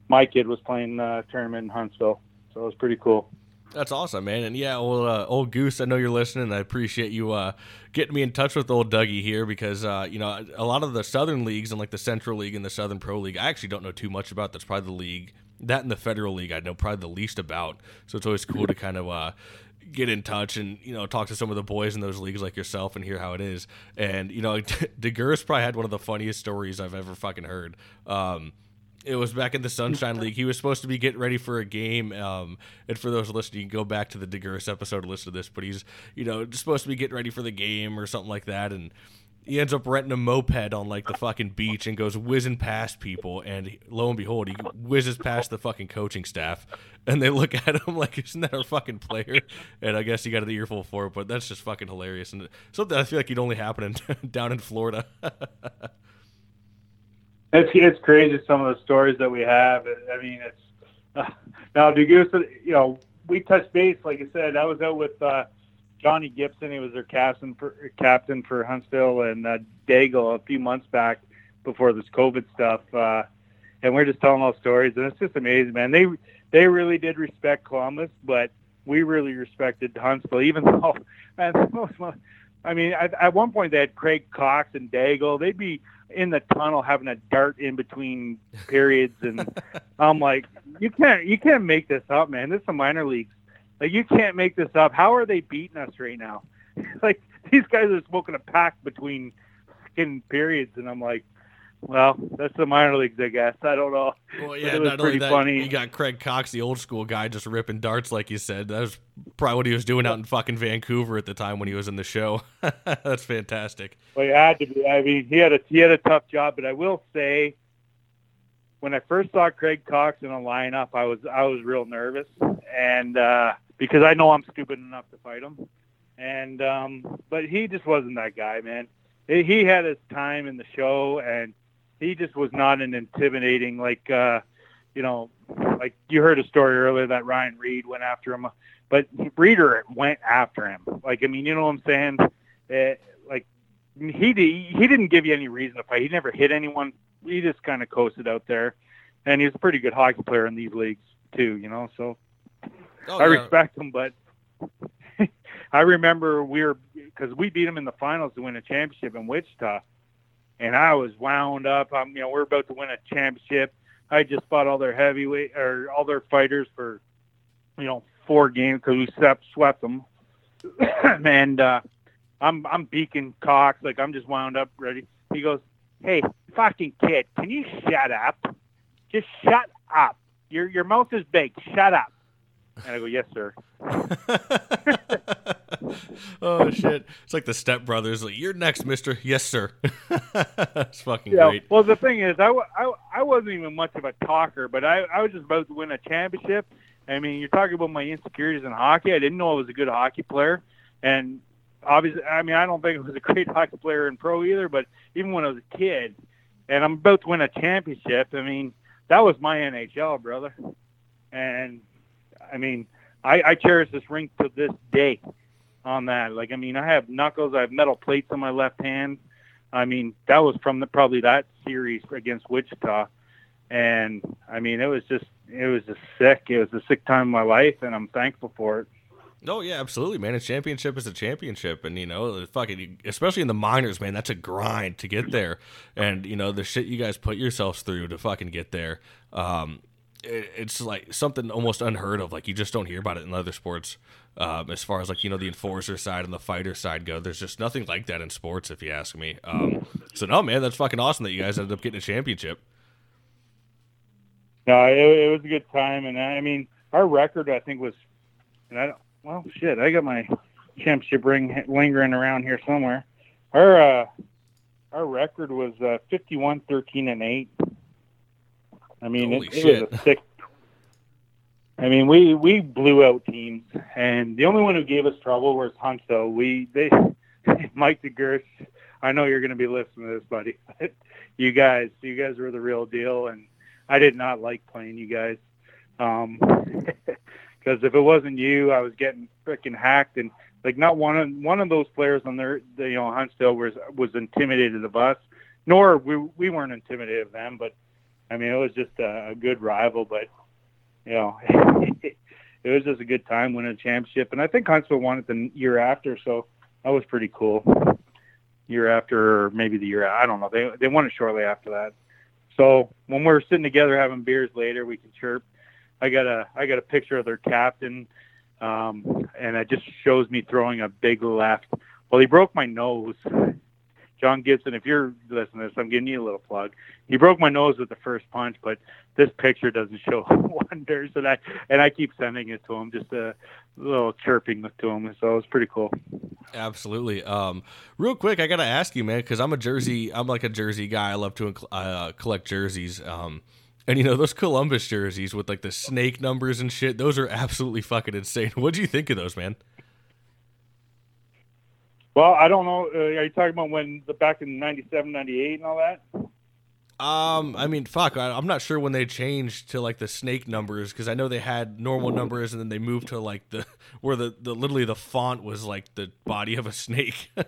my kid was playing uh, tournament in Huntsville. So it was pretty cool. That's awesome, man. And yeah, well, uh, old Goose, I know you're listening. I appreciate you uh, getting me in touch with old Dougie here because, uh, you know, a lot of the Southern leagues and like the Central League and the Southern Pro League, I actually don't know too much about. That's probably the league. That and the Federal League, I know probably the least about. So it's always cool to kind of uh, get in touch and you know talk to some of the boys in those leagues like yourself and hear how it is. And you know, *laughs* DeGuris probably had one of the funniest stories I've ever fucking heard. Um, it was back in the Sunshine League. He was supposed to be getting ready for a game. Um, and for those listening, you can go back to the DeGuris episode and listen to this. But he's, you know, supposed to be getting ready for the game or something like that. And he ends up renting a moped on like the fucking beach and goes whizzing past people. And lo and behold, he whizzes past the fucking coaching staff. And they look at him *laughs* like, isn't that our fucking player? And I guess he got an earful for it. But that's just fucking hilarious. And something I feel like you'd only happen in, *laughs* down in Florida. *laughs* it's it's crazy some of the stories that we have. I mean, it's uh, now DeGoose. You know, we touched base. Like I said, I was out with uh, Johnny Gibson. He was their captain for captain for Huntsville and uh, Dago a few months back before this COVID stuff. Uh, and we're just telling all stories, and it's just amazing, man. They they really did respect Columbus, but we really respected Huntsville, even *laughs* though, man, I mean, at, at one point they had Craig Coxe and Dago. They'd be in the tunnel having a dart in between periods, and *laughs* I'm like, you can't you can't make this up, man. This is a minor leagues. Like you can't make this up. How are they beating us right now? *laughs* like these guys are smoking a pack between skin periods, and I'm like, well, that's the minor leagues, I guess. I don't know. Well, yeah, not only that, funny. you got Craig Coxe, the old school guy, just ripping darts, like you said. That was probably what he was doing out in fucking Vancouver at the time when he was in the show. *laughs* that's fantastic. Well, he had to be. I mean, he had a he had a tough job, but I will say, when I first saw Craig Coxe in a lineup, I was I was real nervous, and uh, because I know I'm stupid enough to fight him, and um, but he just wasn't that guy, man. He had his time in the show, and he just was not an intimidating like uh you know like you heard a story earlier that Ryan Reed went after him but Reeder went after him. Like I mean you know what I'm saying? It, like he he didn't give you any reason to fight. He never hit anyone. He just kind of coasted out there. And he's a pretty good hockey player in these leagues too you know so oh, I yeah. respect them, but *laughs* I remember we were because we beat them in the finals to win a championship in Wichita and I was wound up. I'm, you know, we're about to win a championship. I just fought all their heavyweight or all their fighters for, you know, four games because we swept, swept them. *coughs* and uh, I'm I'm beaking Coxe like I'm just wound up, ready. He goes, "Hey, fucking kid, can you shut up? Just shut up. Your your mouth is big. Shut up." And I go, "Yes, sir." *laughs* oh shit! It's like the Step Brothers. Like, you're next, Mister. Yes, sir. *laughs* That's fucking yeah, great. Well, the thing is, I, I, I wasn't even much of a talker, but I, I was just about to win a championship. I mean, you're talking about my insecurities in hockey. I didn't know I was a good hockey player, and obviously, I mean, I don't think I was a *laughs* great hockey player in pro either. But even when I was a kid, and I'm about to win a championship, I mean, that was my NHL, brother. And I mean, I, I cherish this ring to this day on that. Like, I mean, I have knuckles, I have metal plates on my left hand. I mean, that was from the, probably that series against Wichita. And I mean, it was just, it was just sick. It was a sick time of my life, and I'm thankful for it. Oh yeah, absolutely, man. A championship is a championship, and you know, fucking, especially in the minors, man. That's a grind to get there, and you know the shit you guys put yourselves through to fucking get there. Um, it's like something almost unheard of. Like you just don't hear about it in other sports. Um, as far as like you know the enforcer side and the fighter side go, there's just nothing like that in sports, if you ask me. Um, so no, man, that's fucking awesome that you guys ended up getting a championship. no, it, it was a good time, and I mean, our record I think was, and I don't, well, shit, I got my championship ring lingering around here somewhere. Our uh, our record was uh, 51, 13, and eight. I mean, it, it was a *laughs* sick. I mean, we we blew out teams, and the only one who gave us trouble was Huntsville. We they *laughs* Mike DeGersh. I know you're going to be listening to this, buddy. *laughs* But you guys, you guys were the real deal, and I did not like playing you guys. Um, because if it wasn't you, I was getting freaking hacked, and like not one of one of those players on their, the, you know, Huntsville was was intimidated of us, nor we we weren't intimidated of them. But I mean, it was just a, a good rival. But you know, *laughs* it was just a good time winning a championship, and I think Huntsville won it the year after, so that was pretty cool. Year after, or maybe the year I don't know. They they won it shortly after that. So when we're sitting together having beers later, we can chirp. I got a I got a picture of their captain, um, and it just shows me throwing a big left. Well, he broke my nose. John Gibson, if you're listening to this, I'm giving you a little plug. He broke my nose with the first punch, but this picture doesn't show *laughs* wonders, and I and I keep sending it to him, just a little chirping look to him. So it was pretty cool. Absolutely. Um, real quick, I gotta ask you, man, because I'm a jersey. I'm like a jersey guy. I love to uh, collect jerseys. Um, and you know those Columbus jerseys with like the snake numbers and shit. Those are absolutely fucking insane. *laughs* What do you think of those, man? Well, I don't know. Uh, are you talking about when the back in '97, '98, and all that? Um, I mean, fuck, I, I'm not sure when they changed to like the snake numbers because I know they had normal numbers and then they moved to like the *laughs* where the, the literally the font was like the body of a snake. *laughs*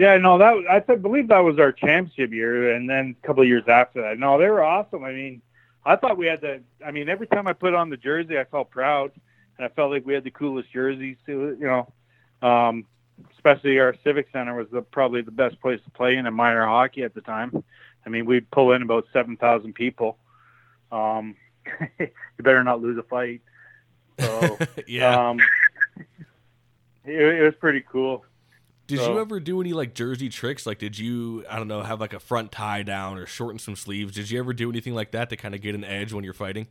Yeah, no, that I th- believe that was our championship year, and then a couple of years after that. No, they were awesome. I mean, I thought we had the. I mean, every time I put on the jersey, I felt proud, and I felt like we had the coolest jerseys. Too, you know, um, especially our civic center was the, probably the best place to play in a minor hockey at the time. I mean, we'd pull in about seven thousand people. Um, *laughs* you better not lose a fight. So *laughs* yeah. um, it, it was pretty cool. did so- you ever do any like jersey tricks? Like, did you I don't know have like a front tie down or shorten some sleeves? Did you ever do anything like that to kind of get an edge when you're fighting?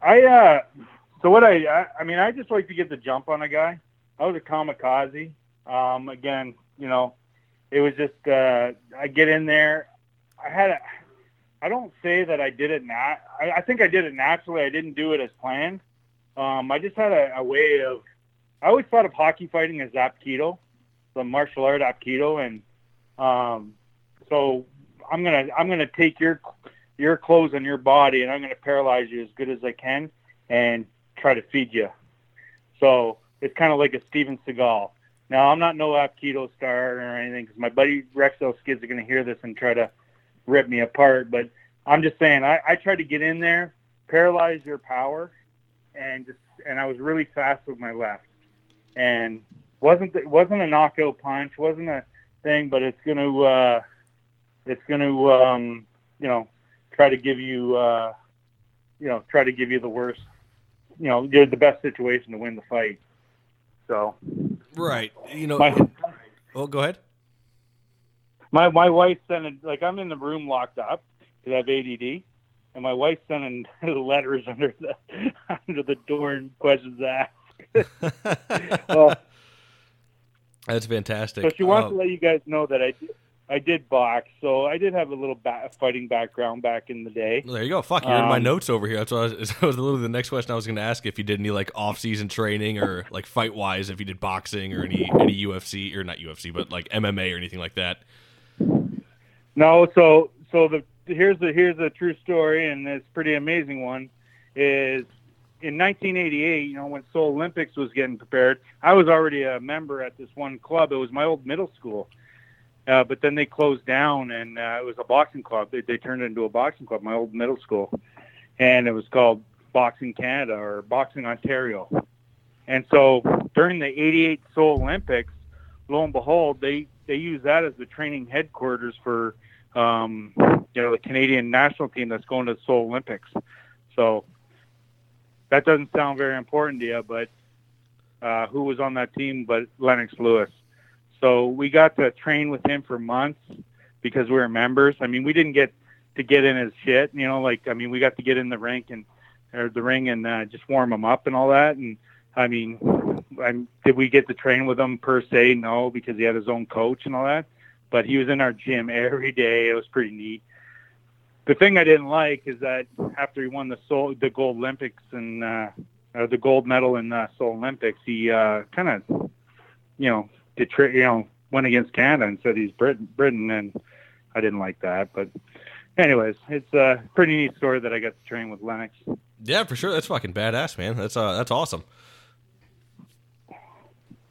I uh so what I, I I mean I just like to get the jump on a guy. I was a kamikaze. Um again, you know, it was just uh I get in there. I had a I don't say that I did it nat I, I think I did it naturally. I didn't do it as planned. Um I just had a, a way of I always thought of hockey fighting as Hapkido, the martial art Hapkido and um so I'm gonna I'm gonna take your your clothes on your body and I'm to paralyze you as good as I can and try to feed you. So it's kind of like a Steven Seagal. Now I'm not no Hapkido star or anything because my buddy Rexo Skids are going to hear this and try to rip me apart. But I'm just saying I, I tried to get in there, paralyze your power, and just and I was really fast with my left, and wasn't wasn't a knockout punch, wasn't a thing, but it's going to uh, it's going to um, you know try to give you, uh, you know, try to give you the worst, you know, you're the best situation to win the fight. So Right. You know. my oh, go ahead. my my wife sending like I'm in the room locked up because I have ADD, and my wife's sending *laughs* letters under the *laughs* under the door and questions asked. *laughs* well, That's fantastic. so she wants Uh, to let you guys know that I I did box, so I did have a little ba- fighting background back in the day. There you go. Fuck, you're in my Um, notes over here. That's what I was, *laughs* that was literally the next question I was going to ask if you did any like off-season training or *laughs* like fight-wise, if you did boxing or any any UFC or not UFC, but like MMA or anything like that. No, so so the here's the here's a true story, and it's a pretty amazing one. Is in 1988, you know, when Seoul Olympics was getting prepared, I was already a member at this one club. It was my old middle school, uh, but then they closed down, and uh, it was a boxing club. They, they turned it into a boxing club, my old middle school, and it was called Boxing Canada or Boxing Ontario. And so during the 88 Seoul Olympics, lo and behold, they they use that as the training headquarters for um, you know the Canadian national team that's going to the Seoul Olympics. So that doesn't sound very important to you, but uh, who was on that team but Lennox Lewis? So we got to train with him for months because we were members. I mean, we didn't get to get in his shit. You know, like I mean, we got to get in the rink and or the ring and uh, just warm him up and all that. And I mean, I'm, did we get to train with him per se? No, because he had his own coach and all that. But he was in our gym *laughs* every day. It was pretty neat. The thing I didn't like is that after he won the Seoul, the gold Olympics and uh, or the gold medal in uh, Seoul Olympics, he uh, kind of, you know, did you know went against Canada and said he's Britain, Britain, and I didn't like that. But anyways, it's a pretty neat story that I got to train with Lennox. Yeah, for sure. That's fucking badass, man. That's uh, that's awesome.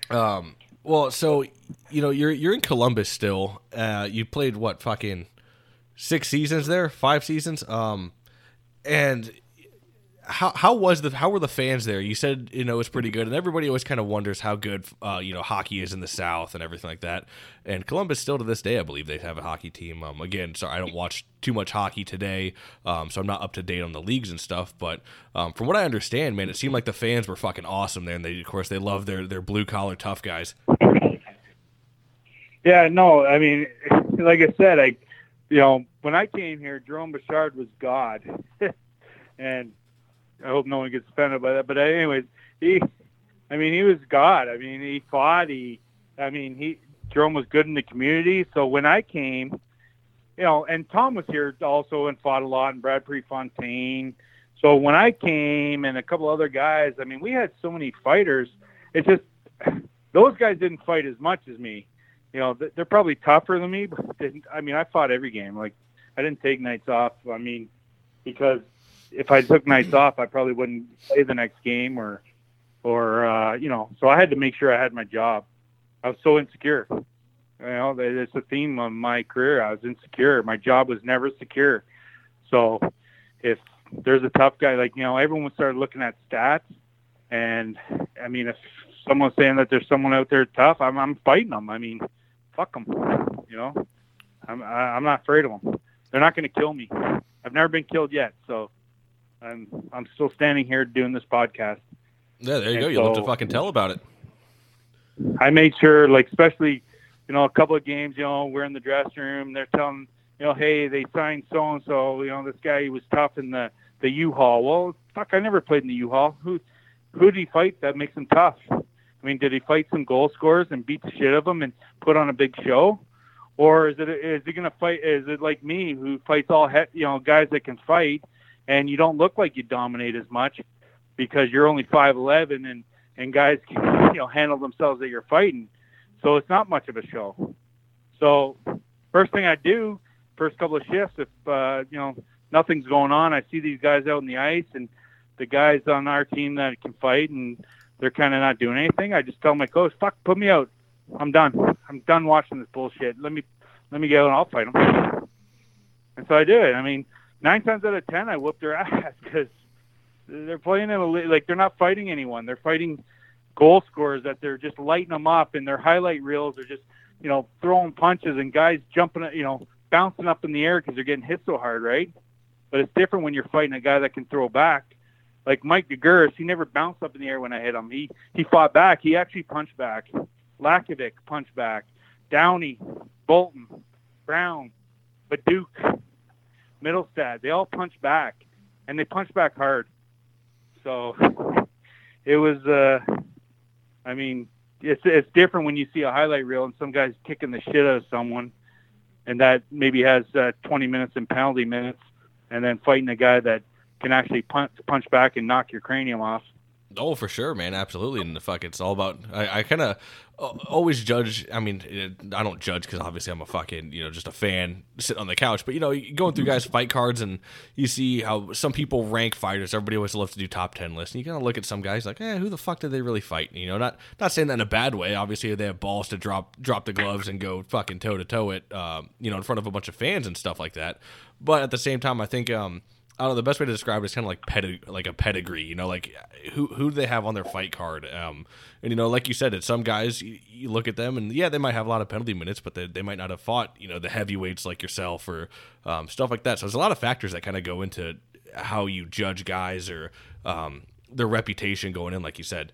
Um, well, so you know you're you're in Columbus still. Uh, you played what fucking six seasons there, five seasons. Um, and how how was the how were the fans there? You said you know it was pretty good, and everybody always kind of wonders how good uh, you know hockey is in the South and everything like that. And Columbus still to this day, I believe they have a hockey team. Um, again, sorry, I don't watch too much hockey today, um, so I'm not up to date on the leagues and stuff. But um, from what I understand, man, it seemed like the fans were fucking awesome there, and they of course they love their their blue collar tough guys. Yeah, no, I mean, *laughs* like I said, I you know when I came here, Jerome Bechard was God, *laughs* and I hope no one gets offended by that. But anyways, he, I mean, he was God. I mean, he fought. He, I mean, he Jerome was good in the community. So when I came, you know, and Tom was here also and fought a lot, and Brad Prefontaine. So when I came and a couple other guys, I mean, we had so many fighters. It's just those guys didn't fight as much as me. You know, they're probably tougher than me, but didn't. I mean, I fought every game. Like, I didn't take nights off. I mean, because if I took nights off, I probably wouldn't play the next game or, or uh, you know. So I had to make sure I had my job. I was so insecure. You know, it's a theme of my career. I was insecure. My job was never secure. So if there's a tough guy, like you know, everyone started looking at stats, and I mean, if someone's saying that there's someone out there tough, I'm I'm fighting them. I mean, fuck them. You know, I'm I'm not afraid of them. They're not going to kill me. I've never been killed yet, so I'm I'm still standing here doing this podcast. Yeah, there you and go. You so, love to fucking tell about it. I made sure, like especially, you know, a couple of games. You know, we're in the dressing room. They're telling, you know, hey, they signed so and so. You know, this guy he was tough in the the U-Haul. Well, fuck, I never played in the U-Haul. Who who did he fight that makes him tough? I mean, did he fight some goal scorers and beat the shit of them and put on a big show? Or is it is he gonna fight? Is it like me who fights all he, you know guys that can fight and you don't look like you dominate as much because you're only 5'11 and and guys can *laughs* you know handle themselves that you're fighting. So it's not much of a show. So first thing i do first couple of shifts if uh you know nothing's going on i see these guys out in the ice and the guys on our team that can fight and they're kind of not doing anything i just tell my coach fuck put me out. I'm done. I'm done watching this bullshit. Let me let me go and i'll fight them and so i do it. I mean nine times out of ten, I whoop their *laughs* ass because they're playing in a like they're not fighting anyone. They're fighting goal scorers that they're just lighting them up, and their highlight reels are just you know throwing punches and guys jumping, you know, bouncing up in the air because they're getting hit so hard, right? But it's different when you're fighting a guy that can throw back. Like Mike DeGuris, he never bounced up in the air when I hit him. He he fought back. He actually punched back. Lakovic punched back. Downey, Bolton, Brown, but Mittelstadt, they all punch back, and they punch back hard. So *laughs* it was, uh, I mean, it's it's different when you see a highlight reel and some guy's kicking the shit out of someone, and that maybe has uh, 20 minutes in penalty minutes, and then fighting a guy that can actually punch punch back and knock your cranium off. Oh, for sure, man, absolutely. And the fuck, it's all about. I, I kind of always judge. I mean, I don't judge because obviously I'm a fucking you know just a fan sitting on the couch. But you know, going through guys' fight cards and you see how some people rank fighters. Everybody always loves to do top ten lists. And you kind of look at some guys like, eh, who the fuck did they really fight? You know, not not saying that in a bad way. Obviously, they have balls to drop drop the gloves and go fucking toe to toe it. Um, you know, in front of a bunch of fans and stuff like that. But at the same time, I think um, I don't know. The best way to describe it is kind of like pedig- like a pedigree. You know, like who who do they have on their fight card? Um, and you know, like you said, it's some guys you, you, look at them and yeah, they might have a lot of penalty minutes, but they, they might not have fought you know the heavyweights like yourself or um, stuff like that. So there's a lot of factors that kind of go into how you judge guys or um, their reputation going in, like you said.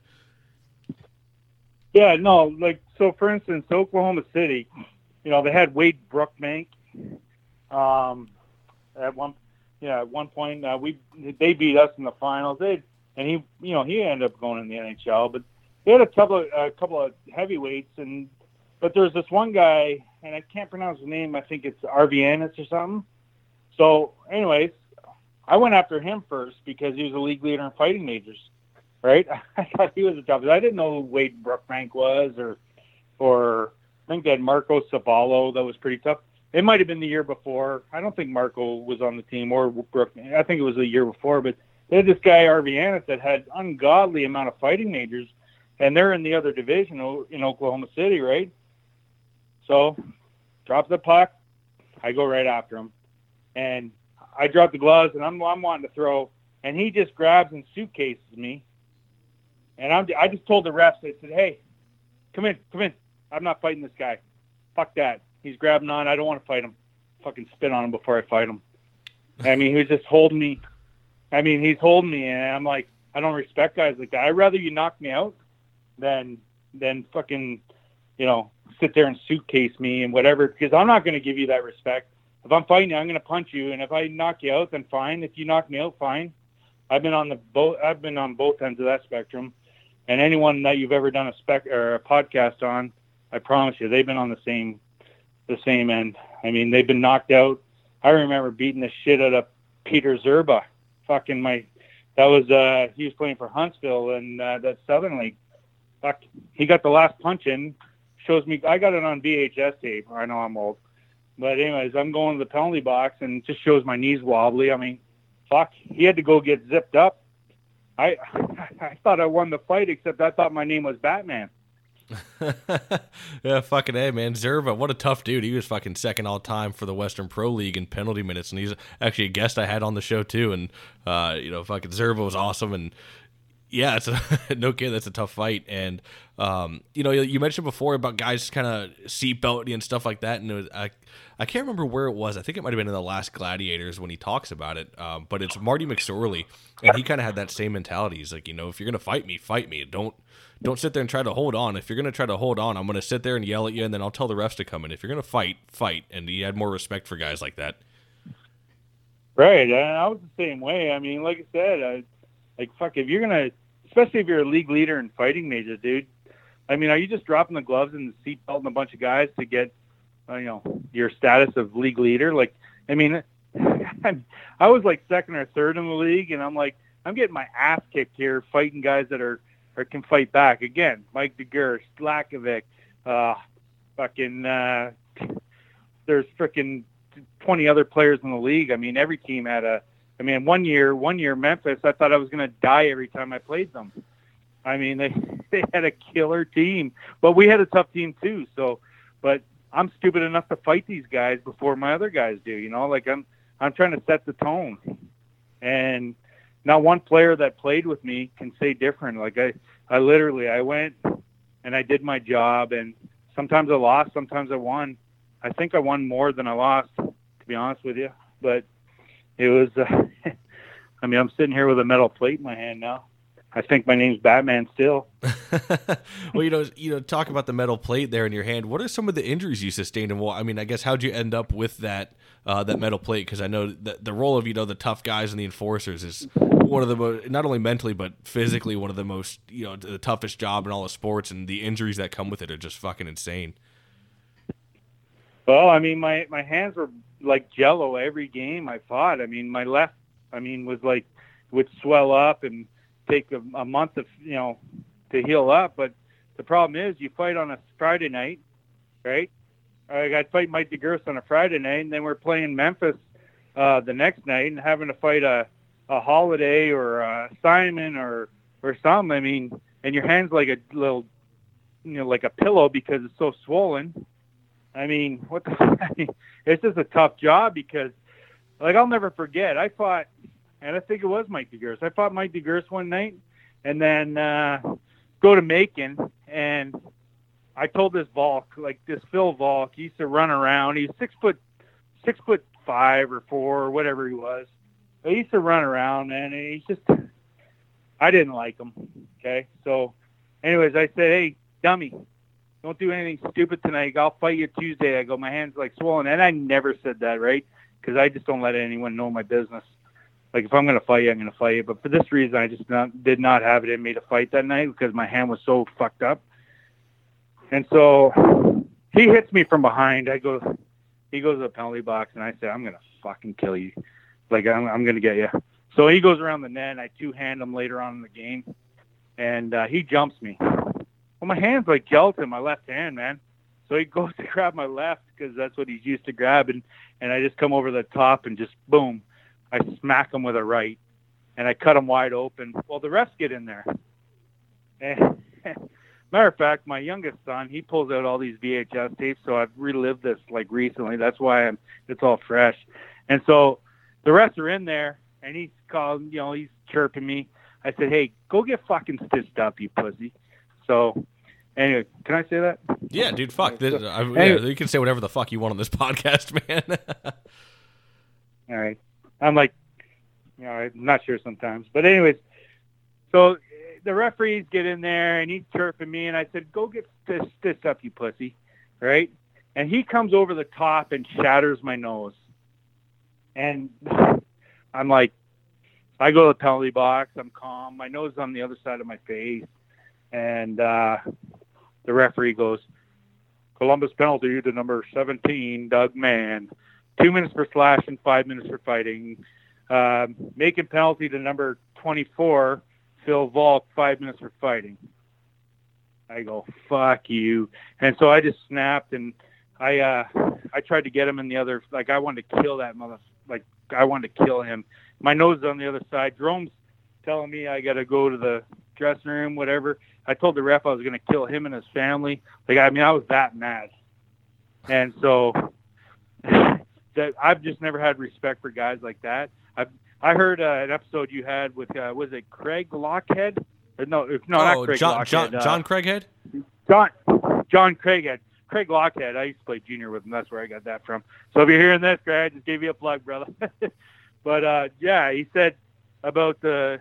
Yeah, no, like so. For instance, Oklahoma City, you know, they had Wade Brookbank. Um, at one, yeah, at one point uh, we they beat us in the finals. They and he, you know, he ended up going in the NHL, but they had a couple of a couple of heavyweights, and but there's this one guy, and I can't pronounce his name. I think it's Arvianis or something. So, anyways, I went after him first because he was a league leader in fighting majors, right? *laughs* I thought he was a tough. I didn't know who Wade Brookbank was, or or I think they had Marco Savallo that was pretty tough. It might have been the year before. I don't think Marco was on the team or Brook. I think it was the year before, but they had this guy Arvianis that had ungodly amount of fighting majors, and they're in the other division in Oklahoma City, right? So, drop the puck, I go right after him, and I drop the gloves, and I'm I'm wanting to throw, and he just grabs and suitcases me, and I'm I just told the refs I said, hey, come in, come in, I'm not fighting this guy, fuck that, he's grabbing on, I don't want to fight him, fucking spit on him before I fight him. I mean, he was just holding me. I mean, he's holding me, and I'm like, I don't respect guys like that. I'd rather you knock me out than than fucking, you know, sit there and suitcase me and whatever because I'm not going to give you that respect. If I'm fighting you, I'm going to punch you, and if I knock you out, then fine. If you knock me out, fine. I've been on the both. I've been on both ends of that spectrum, and anyone that you've ever done a spec or a podcast on, I promise you, they've been on the same, the same end. I mean, they've been knocked out. I remember beating the shit out of Peter Zerba. Fucking my, that was uh he was playing for Huntsville and uh, that Southern League. Fuck, he got the last punch in shows me I got it on VHS tape. I know I'm old, but anyways, I'm going to the penalty box and just shows my knees wobbly. I mean, fuck, he had to go get zipped up. I *laughs* I thought I won the fight, except I thought my name was Batman. *laughs* yeah, fucking a man, Zerba, what a tough dude. He was fucking second all time for the Western Pro League in penalty minutes, and he's actually a guest I had on the show too. And uh, you know, fucking Zerba was awesome, and yeah, it's a, *laughs* no kid. That's a tough fight, and um, you know, you mentioned before about guys kind of seatbelting and stuff like that, and was, I, I can't remember where it was. I think it might have been in the Last Gladiators when he talks about it. Um, but it's Marty McSorley, and he kind of had that same mentality. He's like, you know, if you're gonna fight me, fight me. Don't don't sit there and try to hold on. If you're gonna try to hold on, I'm gonna sit there and yell at you, and then I'll tell the refs to come in. If you're gonna fight, fight. And he had more respect for guys like that. Right, I was the same way. I mean, like I said, I, like fuck, if you're gonna especially if you're a league leader in fighting major, dude. I mean, are you just dropping the gloves and the seatbelt and a bunch of guys to get, uh, you know, your status of league leader? Like, I mean, *laughs* I was like second or third in the league, and I'm like, I'm getting my ass kicked here fighting guys that are or can fight back. Again, Mike DeGurst, Lakovic, uh, fucking, uh, there's freaking 20 other players in the league. I mean, every team had a I mean, one year, one year Memphis, I thought I was going to die every time I played them. I mean, they *laughs* they had a killer team, but we had a tough team too. So, but I'm stupid enough to fight these guys before my other guys do. You know, like I'm I'm trying to set the tone, and not one player that played with me can say different. Like I I literally I went and I did my job, and sometimes I lost, sometimes I won. I think I won more than I lost, to be honest with you, but it was. Uh, *laughs* I mean, I'm sitting here with a metal plate in my hand now. I think my name's Batman still. *laughs* *laughs* well, you know, you know, talk about the metal plate there in your hand. What are some of the injuries you sustained, and well, I mean, I guess how'd you end up with that uh, that metal plate? Because I know that the role of you know the tough guys and the enforcers is one of the most, not only mentally but physically one of the most you know the toughest job in all of sports, and the injuries that come with it are just fucking insane. Well, I mean, my my hands were like jello every game I fought. I mean, my left, I mean, was like would swell up and take a, a month of you know to heal up. But the problem is, you fight on a Friday night, right? I got to fight Mike DeGurst on a Friday night, and then we're playing Memphis uh, the next night and having to fight a a holiday or a Simon or or something. I mean, and your hands like a little, you know, like a pillow because it's so swollen. I mean, what the? *laughs* It's just a tough job because, like, I'll never forget. I fought, and I think it was Mike DeGurst. I fought Mike DeGurst one night, and then uh, go to Macon, and I told this Volk, like this Phil Volk, he used to run around. He's six foot, six foot five or four or whatever he was. He used to run around, and he's just, I didn't like him. Okay, so, anyways, I said, hey, dummy, don't do anything stupid tonight. I'll fight you Tuesday. I go, my hands like swollen, and I never said that, right? because I just don't let anyone know my business. Like if I'm gonna fight you, I'm gonna fight you. But for this reason, I just not, did not have it in me to fight that night because my hand was so fucked up. And so he hits me from behind. I go, he goes to the penalty box, and I say, I'm gonna fucking kill you. Like I'm, I'm gonna get you. So he goes around the net. And I two hand him later on in the game, and uh, he jumps me. Well, my hand's like gelatin, my left hand, man. So he *laughs* goes to grab my left because that's what he's used to grabbing, and I just come over the top and just boom, I smack him with a right, and I cut him wide open. Well, the refs get in there. *laughs* Matter of fact, my youngest son, he pulls out all these VHS tapes, so I've relived this like recently. That's why I'm it's all fresh. And so the refs are in there, and he's calling, you know, he's chirping me. I said, "Hey, go get fucking stitched up, you pussy." So anyway, can I say that? Yeah, dude. Fuck. This, I, yeah, you can say whatever the fuck you want on this *laughs* podcast, man. All right. I'm like, you know, I'm not sure sometimes, but anyways. So eh, the referees get in there and he's chirping me, and I said, "Go get this this up, you pussy," right? And he comes over the top and shatters my nose, and *laughs* I'm like, I go to the penalty box. I'm calm. My nose is on the other side of my face, and uh, the referee goes, "Columbus penalty to number 17, Doug Mann. Two minutes for slash and five minutes for fighting. Uh, making penalty to number 24." Phil Volk five minutes for fighting. I go, fuck you. And so I just snapped and I uh I tried to get him in the other like I wanted to kill that mother like I wanted to kill him. My nose is on the other side. Jerome's telling me I gotta go to the dressing room, whatever. I told the ref I was gonna kill him and his family. Like I mean I was that mad. And so *laughs* that I've just never had respect for guys like that. I've I heard uh, an episode you had with uh, was it Craig Lockhead? Uh, no, no, oh, not Craig John, Lockhead. John, uh, John Craighead. John John Craighead. Craig Lockhead. I used to play junior with him. That's where I got that from. So if you're hearing this, Craig, I just gave you a plug, brother. *laughs* but uh, yeah, he said about the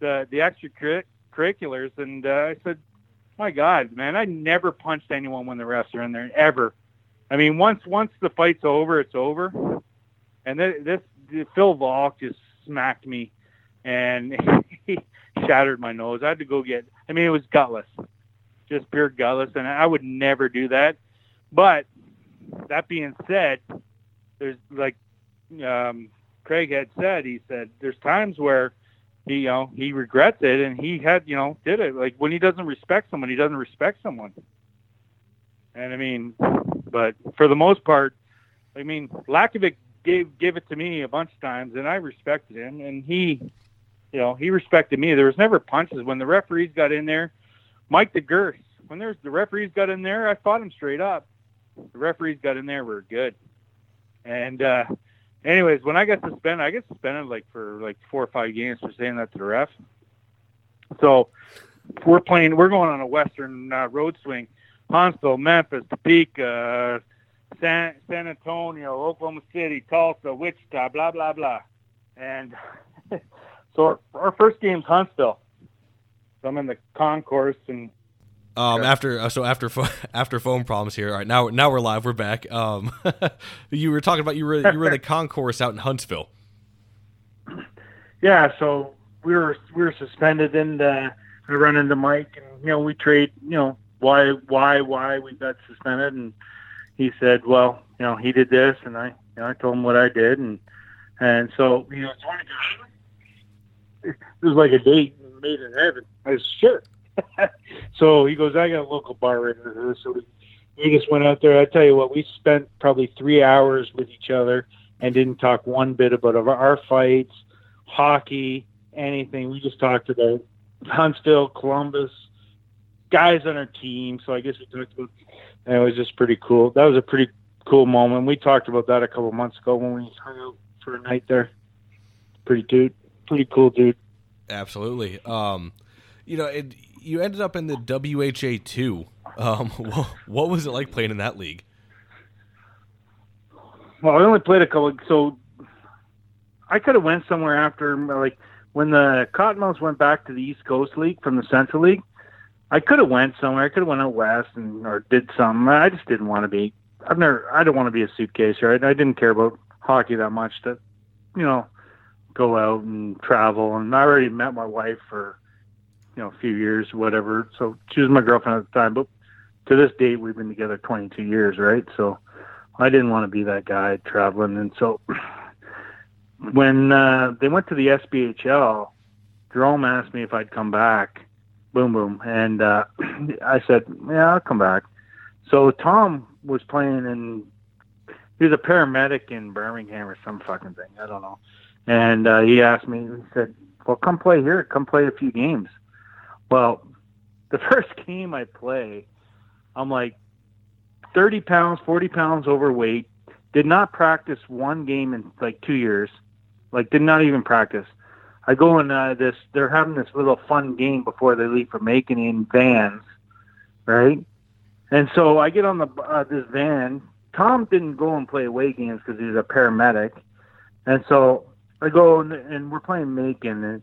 the the extracurriculars, and uh, I said, my God, man, I never punched anyone when the refs are in there ever. I mean, once once the fight's over, it's over. And this, this Phil Volk just smacked me and *laughs* he shattered my nose. I had to go get, I mean, it was gutless, just pure gutless. And I would never do that. But that being said, there's like, um, Craig had said, he said, there's times where he, you know, he regrets it and he had, you know, did it. Like when he doesn't respect someone, he doesn't respect someone. And I mean, but for the most part, I mean, Lakovic gave gave it to me a bunch of times, and I respected him, and he, you know, he respected me. There was never punches when the referees got in there. Mike DeGurse, when there's the referees got in there, I fought him straight up. The referees got in there we were good, and uh, anyways, when I got suspended, I get suspended like for like four or five games for saying that to the ref. So we're playing, we're going on a Western uh, road swing, Huntsville, Memphis, Topeka. San San Antonio, Oklahoma City, Tulsa, Wichita, blah blah blah, and *laughs* so our, our first game's Huntsville. So I'm in the concourse and. Um, after uh, so after *laughs* after phone problems here. All right, now now we're live. We're back. Um, *laughs* you were talking about you were you were in the *laughs* concourse out in Huntsville. Yeah, so we were we were suspended, and uh, I run into Mike, and you know we trade. You know why why why we got suspended, and he said, well, you know, he did this, and I, you know, I told him what I did, and and so you know, it was like a date made in heaven. I was sure. *laughs* so he goes, I got a local bar right here, so we, we just went out there. I tell you what, we spent probably three hours with each other and didn't talk one bit about our fights, hockey, anything. We just talked about Huntsville, Columbus, guys on our team. So I guess we talked about and it was just pretty cool. That was a pretty cool moment. We talked about that a couple months ago when we hung out for a night there. Pretty dude, pretty cool dude. Absolutely. Um, you know, it, you ended up in the *laughs* WHA two. Um, what was it like playing in that league? Well, I only played a couple. So I could have went somewhere after, like when the Cottonmouths went back to the East Coast League from the Central League. I could have went somewhere. I could have went out west and or did something. I just didn't want to be. I've never. I don't want to be a suitcase, right? I didn't care about hockey that much to, you know, go out and travel. And I already met my wife for, you know, a few years, whatever. So she was my girlfriend at the time. But to this date, we've been together 22 years, right? So I didn't want to be that guy traveling. And so *clears throat* when uh, they went to the SPHL, Jerome asked me if I'd come back. Boom, boom. And uh, *clears throat* I said, yeah, I'll come back. So Tom was playing in, he was a paramedic in Birmingham or some fucking thing. I don't know. And uh, he asked me, he said, well, come play here. Come play a few games. Well, *laughs* the first game I play, I'm like 30 pounds, 40 pounds overweight, did not practice one game in like two years, like did not even practice. I go in uh, this, they're having this little fun game before they leave for Macon in vans, right? And so I get on the uh, this van. Tom didn't go and play away games because he's a paramedic, and so I go and, and we're playing Macon, and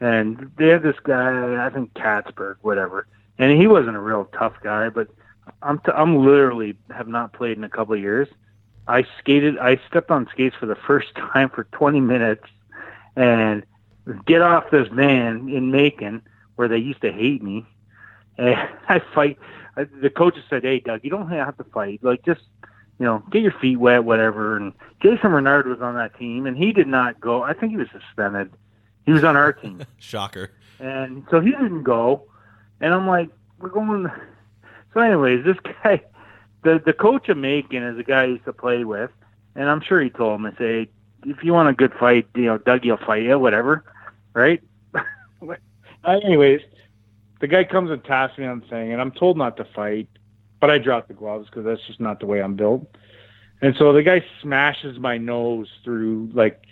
and they had this guy, I think Katzberg, whatever, and he wasn't a real tough guy, but I'm t- I'm literally have not played in a couple of years. I skated, I stepped on skates for the first *laughs* time for 20 minutes, and get off this van in Macon where they used to hate me, and *laughs* I fight the coaches said, "Hey, Doug, you don't have to fight. Like, just you know, get your feet wet, whatever." And Jason Renard was on that team, and he did not go. I think he was suspended. He was on our team. *laughs* Shocker. And so he didn't go. And I'm like, we're going. So, anyways, this guy, the the coach of Macon is a guy I used to play with, and I'm sure he told him to say, if you want a good fight, you know, Doug, will fight you, whatever, right? *laughs* Uh, anyways, the guy comes and taps me on the thing, and I'm told not to fight, but I dropped the gloves because that's just not the way I'm built. And so the guy smashes my nose through like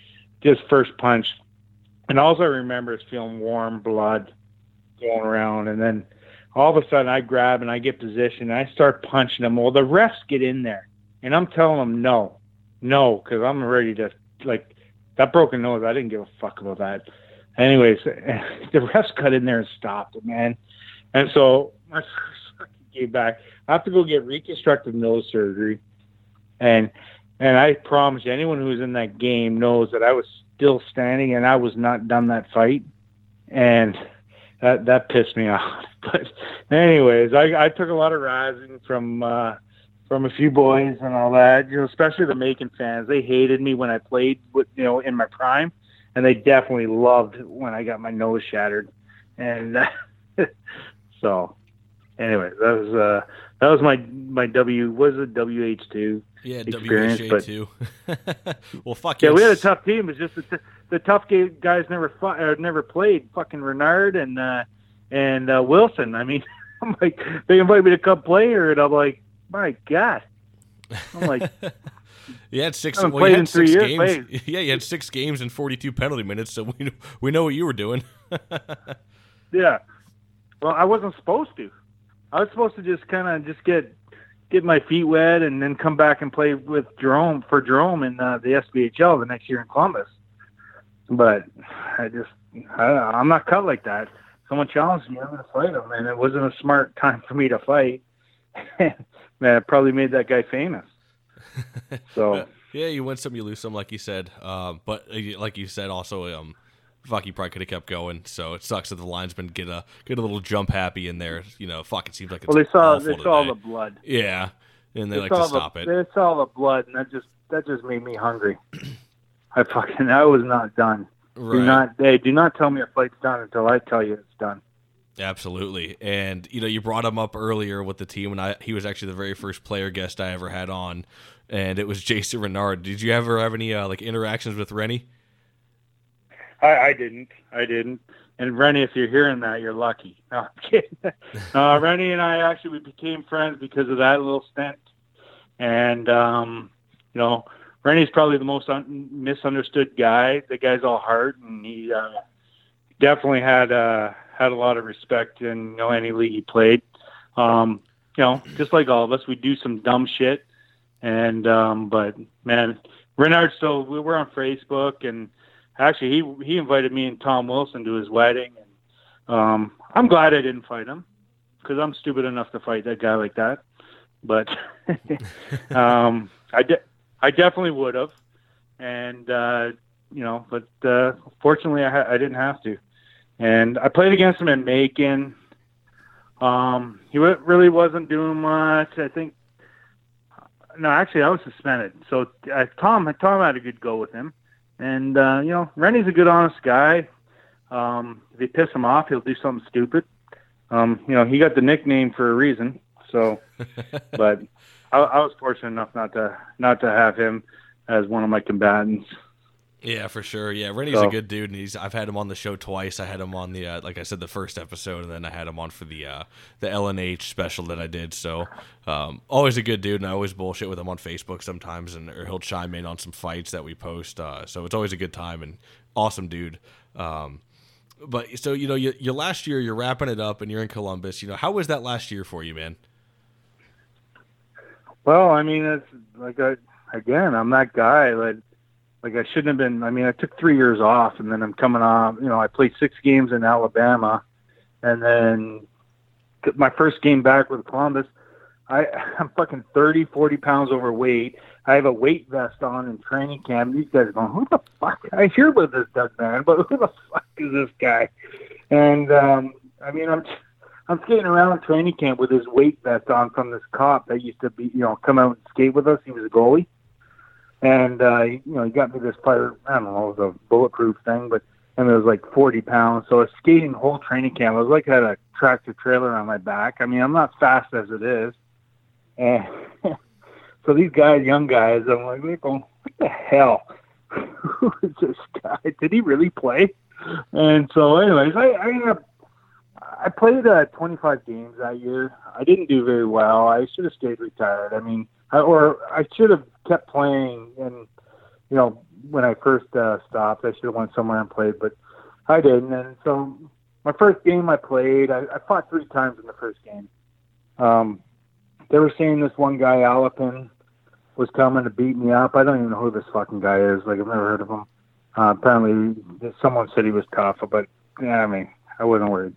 just first punch, and all I remember is feeling warm blood going around, and then all of a sudden I grab and I get positioned and I start punching him. Well, the refs get in there, and I'm telling them no, no, because I'm ready to like that broken nose. I didn't give a fuck about that anyways, *laughs* the refs cut in there and stopped it, man. And so my came back. I have to go get reconstructive nose surgery, and and I promise anyone who's in that game knows that I was still standing and I was not done that fight, and that that pissed me *laughs* off. But anyways, I I took a lot of rising from. uh from a few boys and all that, you know, especially the Macon fans. They hated me when I played with, you know, in my prime and they definitely loved when I got my nose shattered. And uh, *laughs* so, anyway, that was uh, that was my my W was it WH two yeah WHA two. *laughs* well, fuck yeah, we had a tough team. It's just the, t- the tough guys never fought, uh, never played. Fucking Renard and uh, and uh, Wilson. I mean, *laughs* I'm like they invite me to come play here, and I'm like, my god. I'm like, *laughs* You had six. well, you had six games. played. Yeah, you had six games and forty-two penalty minutes, so we we know what you were doing. yeah. Well, I wasn't supposed to. I was supposed to just kind of just get get my feet wet and then come back and play with Jerome for Jerome in uh, the SPHL the next year in Columbus. But I just I, I'm not cut like that. Someone challenged me, I'm to fight him, and it wasn't a smart *laughs* time for me to fight. *laughs* Man, it probably made that guy famous. *laughs* So yeah, you win some, you lose some, like you said. Um, but like you said, also, um, fuck, you probably could have kept going. So it sucks that the linesman get a get a little jump happy in there. You know, fuck, it seems like it's well, they saw they saw today. the blood. Yeah, and they, They like to saw stop the, it. They saw the blood, and that just that just made me hungry. *clears throat* I fucking I was not done. Do not hey, do not tell me a fight's done until I tell you it's done. Absolutely. And you know, you brought him up earlier with the team and I he was actually the very first player guest I ever had on and it was *laughs* Jason Renard. Did you ever have any uh, like interactions with Rennie? I, I didn't. I didn't. And Rennie, if you're hearing that, you're lucky. No, I'm *laughs* kidding. uh, Rennie and I actually we became friends because of that little stint. And um, you know, Rennie's probably the most un- misunderstood guy. The guy's all heart, and he uh, definitely had uh, had a lot of respect in you know any league he played. Um, you know, just like all of us, we do some dumb shit. And um, but man, Renard still we were on Facebook and actually he he invited me and Tom Wilson to his wedding and um I'm glad I didn't fight him because I'm stupid enough to fight that guy like that but *laughs* um I de- I definitely would have and uh, you know, but uh, fortunately, I, ha- I didn't have to. And I played against him in Macon. Um, he w- really wasn't doing much. I think. No, actually, I was suspended. So uh, Tom, Tom had a good go with him, and uh, you know, Rennie's a good, honest guy. Um, if you piss him off, he'll do something stupid. Um, you know, he got the nickname for a reason. So, *laughs* but I, I was fortunate enough not to not to have him as one of my combatants. Yeah, for sure. Yeah, Rennie's So- a good dude, and he's I've had him on the show twice. I had him on the uh, like I said the first episode, and then I had him on for the uh, the LNH special that I did. So um, always a good dude, and I always bullshit with him on Facebook sometimes, and or he'll chime in on some fights that we post. Uh, so it's always a good time and awesome dude. Um, but so you know, you, your last year, you're wrapping it up, and you're in Columbus. You know, how was that last year for you, man? Well, I mean, it's like I again, I'm that guy. Like, like I shouldn't have been. I mean, I took three years off, and then I'm coming off. You know, I played six games in Alabama, and then my first game back with Columbus. I, *laughs* I'm fucking 30, 40 pounds overweight. I have a weight vest on in training camp. These guys are going, who the fuck? I hear about this Doug Mann, but *laughs* who the fuck is this guy? And um, I mean, I'm I'm skating around training camp with his weight vest on from this cop that used to be, you know, come out and skate with us. He was a goalie, and uh, you know, he got me this fire. I don't know, it was a bulletproof thing, but and it was like 40 pounds. So I was skating whole training camp. I was like I had a tractor trailer on my back. I mean, I'm not fast as it is, and *laughs* so these guys, young guys, I'm like, what the hell? Who is *laughs* this guy? Did he really play? And so, anyways, I, I ended up I played uh, 25 games that year. I didn't do very well. I should have stayed retired. I mean, I, or I should have kept playing. And you know, when I first uh, stopped, I should have went somewhere and played, but I didn't. And so, my first game I played, I, I fought three times in the first game. Um, they were saying this one guy, Alapin, was coming to beat me up. I don't even know who this fucking guy is. Like I've never heard of him. Uh, apparently, someone said he was tough, but yeah, I mean, I wasn't worried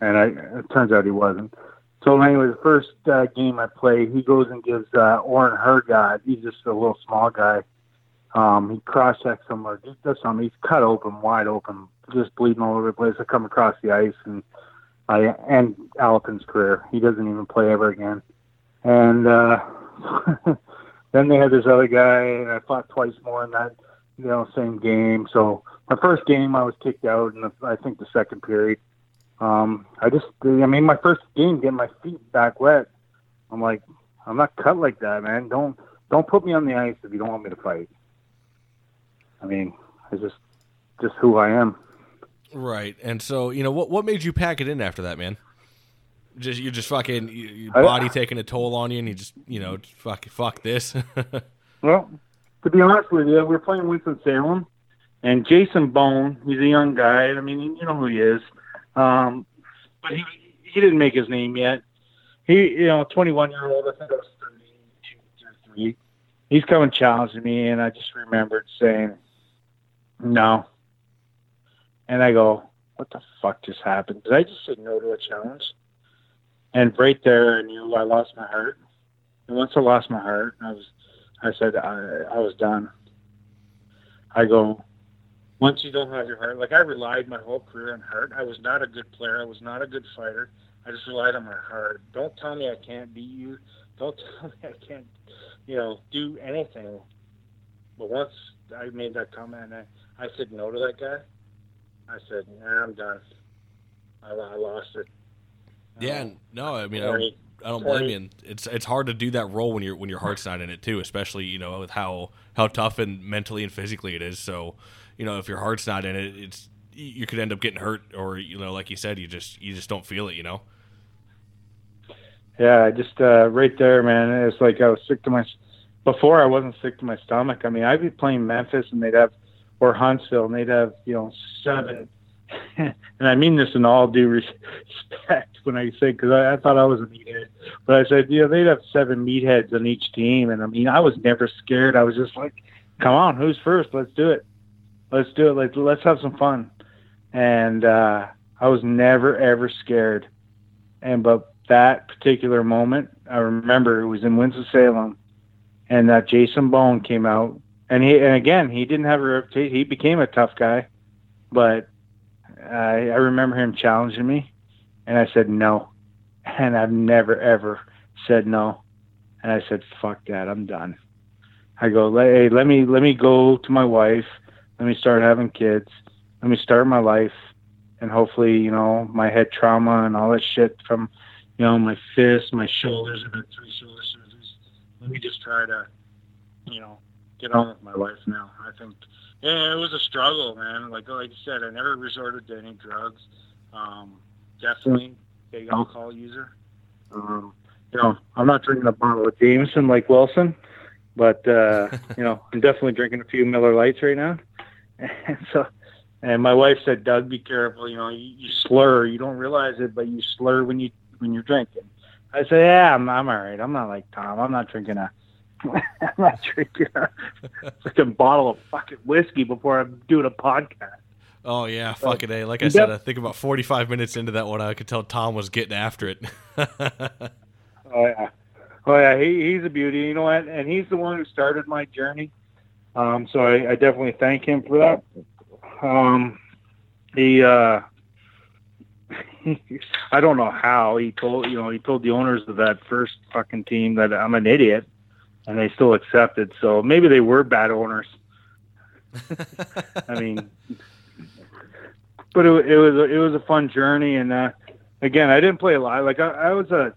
and I, it turns out he wasn't. So anyway, the first uh, game I played, he goes and gives uh, Oren Hergod. He's just a little small guy. Um, he cross checks him or does something. He's cut open, wide open, just bleeding all over the place. I come across the ice and I end Alapin's career. He doesn't even play ever again. And uh, *laughs* then they had this other guy, and I fought twice more in that you know same game. So my first game, I was kicked out, the, I think the second period um, I just, I mean, my first game, getting my feet back wet. I'm like, I'm not cut like that, man. Don't, don't put me on the ice if you don't want me to fight. I mean, it's just, just who I am. Right. And so, you know, what what made you pack it in after that, man? Just you're just fucking you, your I- body taking a toll on you, and you just you know fuck fuck this. *laughs* Well, to be honest with you, we're playing Winston Salem, and Jason Bone. He's a young guy. I mean, you know who he is. Um, but he he didn't make his name yet. He, you know, 21 year old. I think I was 32, 33. He's coming challenging me, and I just remembered saying, "No." And I go, "What the fuck just happened?" Did I just say no to a challenge? And right there, I knew I lost my heart. And once I lost my heart, I was, I said, I, I was done. I go, once you don't have your heart, like I relied my whole career on heart. I was not a good player. I was not a good fighter. I just relied on my heart. Don't tell me I can't beat you. Don't *laughs* tell me I can't, you know, do anything. But once I made that comment, I, I said no to that guy. I said, nah, I'm done. I, I lost it. yeah. Um, No, I mean, I don't, I don't blame you. And it's it's hard to do that role when your when your heart's not in it too, especially you know with how how tough and mentally and physically it is. So, you know, if your heart's not in it, it's you could end up getting hurt, or you know, like you said, you just you just don't feel it. You know. Yeah, just uh, right there, man. It's like I was sick to my. Before I wasn't sick to my stomach. I mean, I'd be playing Memphis and they'd have, or Huntsville, and they'd have you know seven. *laughs* and I mean this in all due respect when I say because I, I thought I was a meathead, but I said you know they'd have seven meatheads on each team, and I mean I was never scared. I was just like, come on, who's first? Let's do it. Let's do it. Let's let's have some fun. And uh, I was never ever scared. And but that particular moment, I remember it was in Winston Salem, and that Jason Bone came out and he and again he didn't have a reputation. He became a tough guy, but I, I remember him challenging me, and I said no, and I've never ever said no, and I said fuck that, I'm done. I go, hey, let me let me go to my wife, let me start having kids, let me start my life, and hopefully you know my head trauma and all that shit from you know my fists, my shoulders, I've had three shoulder surgeries. Let me just try to you know get on with my life now. I think yeah, it was a struggle, man. Like like you said, I never resorted to any drugs. Um, definitely big alcohol user. Um, you know, I'm not drinking a bottle of Jameson like Wilson, but uh, *laughs* you know, I'm definitely drinking a few Miller Lites right now. And *laughs* so, and my wife said, "Doug, be careful. You know, you, you slur. You don't realize it, but you slur when you when you're drinking." I said, "Yeah, I'm I'm all right. I'm not like Tom. I'm not drinking a." *laughs* I'm not drinking a *laughs* freaking bottle of fucking whiskey before I'm doing a podcast. Oh yeah, fucking a. Like I said, I think about 45 minutes into that one, I could tell Tom was getting after it. oh yeah, oh yeah. He, he's a beauty, you know what? And he's the one who started my journey. Um, so I, I definitely thank him for that. Um, he, uh, *laughs* I don't know how he told you know he told the owners of that first fucking team that I'm an idiot and they still accepted. So maybe they were bad owners. I mean, *laughs* but it, it was a, it was a fun journey, and uh, again, I didn't play a lot. Like I, I was a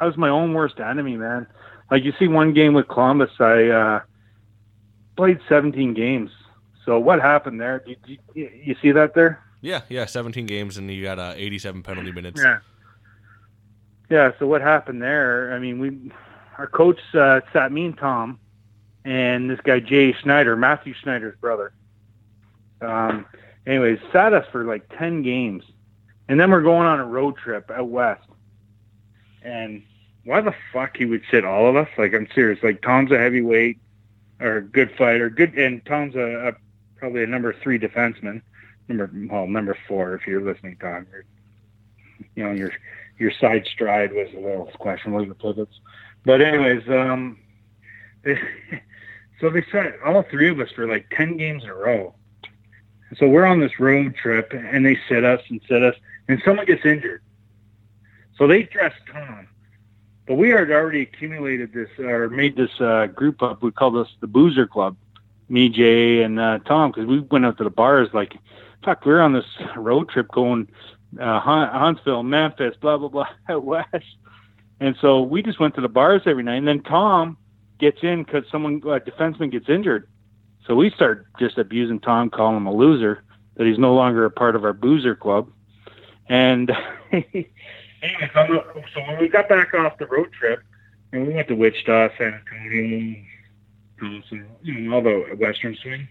I was my own worst enemy, man. Like you see, one game with Columbus, I uh, played 17 games. So what happened there? You, you, you see that there? Yeah, yeah, 17 games, and you got uh, 87 penalty minutes. Yeah. Yeah. So what happened there? I mean, we our coach uh, sat me and Tom and this guy Jay Schneider, Matthew Schneider's brother. Um, anyways, sat us for like ten games, and then we're going on a road trip out west. And why the fuck he would sit all of us? Like I'm serious. Like Tom's a heavyweight or a good fighter, good, and Tom's a, a probably a number three defenseman, number well number four if you're listening, Tom. You're, you know your your side stride was a little questionable. Your pivots. But anyways, um, they, *laughs* so they set all three of us for like ten games in a row. So we're on this road trip, and they sit us and sit us, and someone gets injured. So they dress Tom, but we had already accumulated this or made this uh, group up. We called us the Boozer Club, me, Jay, and uh, Tom, because we went out to the bars. Like, fuck, we were on this road trip going uh, Huntsville, Memphis, blah blah blah, *laughs* out west. And so we just went to the bars every night. And then Tom gets in because someone, a defenseman, gets injured. So we start just abusing Tom, calling him a loser, that he's no longer a part of our boozer club. And *laughs* so when we got back off the road trip, and we went to Wichita, San Antonio, you know, all the western swing.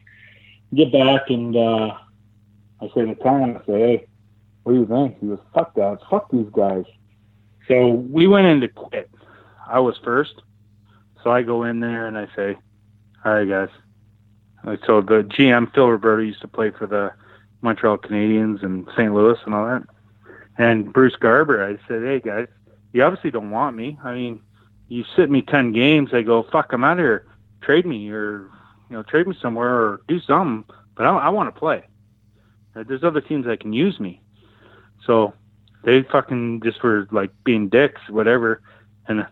Get back and uh, I say to Tom, I say, hey, what do you think? He goes, fuck that, fuck these guys. So we went in to quit. I was first. So I go in there and I say, all right, guys. So the GM, Phil Roberto, used to play for the Montreal Canadiens and St. Louis and all that. And Bruce Garber, I said, hey, guys, you obviously don't want me. I mean, you sit me 10 games. I go, fuck, I'm out of here. Trade me or, you know, trade me somewhere or do something. But I, I want to play. There's other teams that can use me. So they fucking just were like being dicks, whatever. And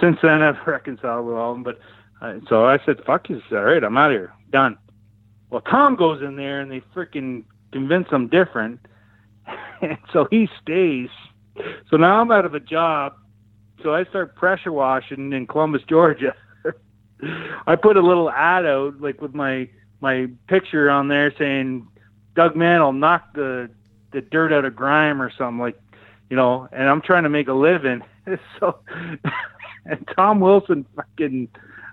since then, I've *laughs* reconciled with all of them. But uh, so I said, "Fuck you!" All right, I'm out of here. Done. Well, Tom goes in there and they freaking convince him different, *laughs* so he stays. So now I'm out of a job. So I start pressure washing in Columbus, Georgia. *laughs* I put a little ad out, like with my my picture on there saying, "Doug Mann will knock the the dirt out of grime" or something like you know, and I'm trying to make a living. *laughs* so, and Tom Wilson fucking,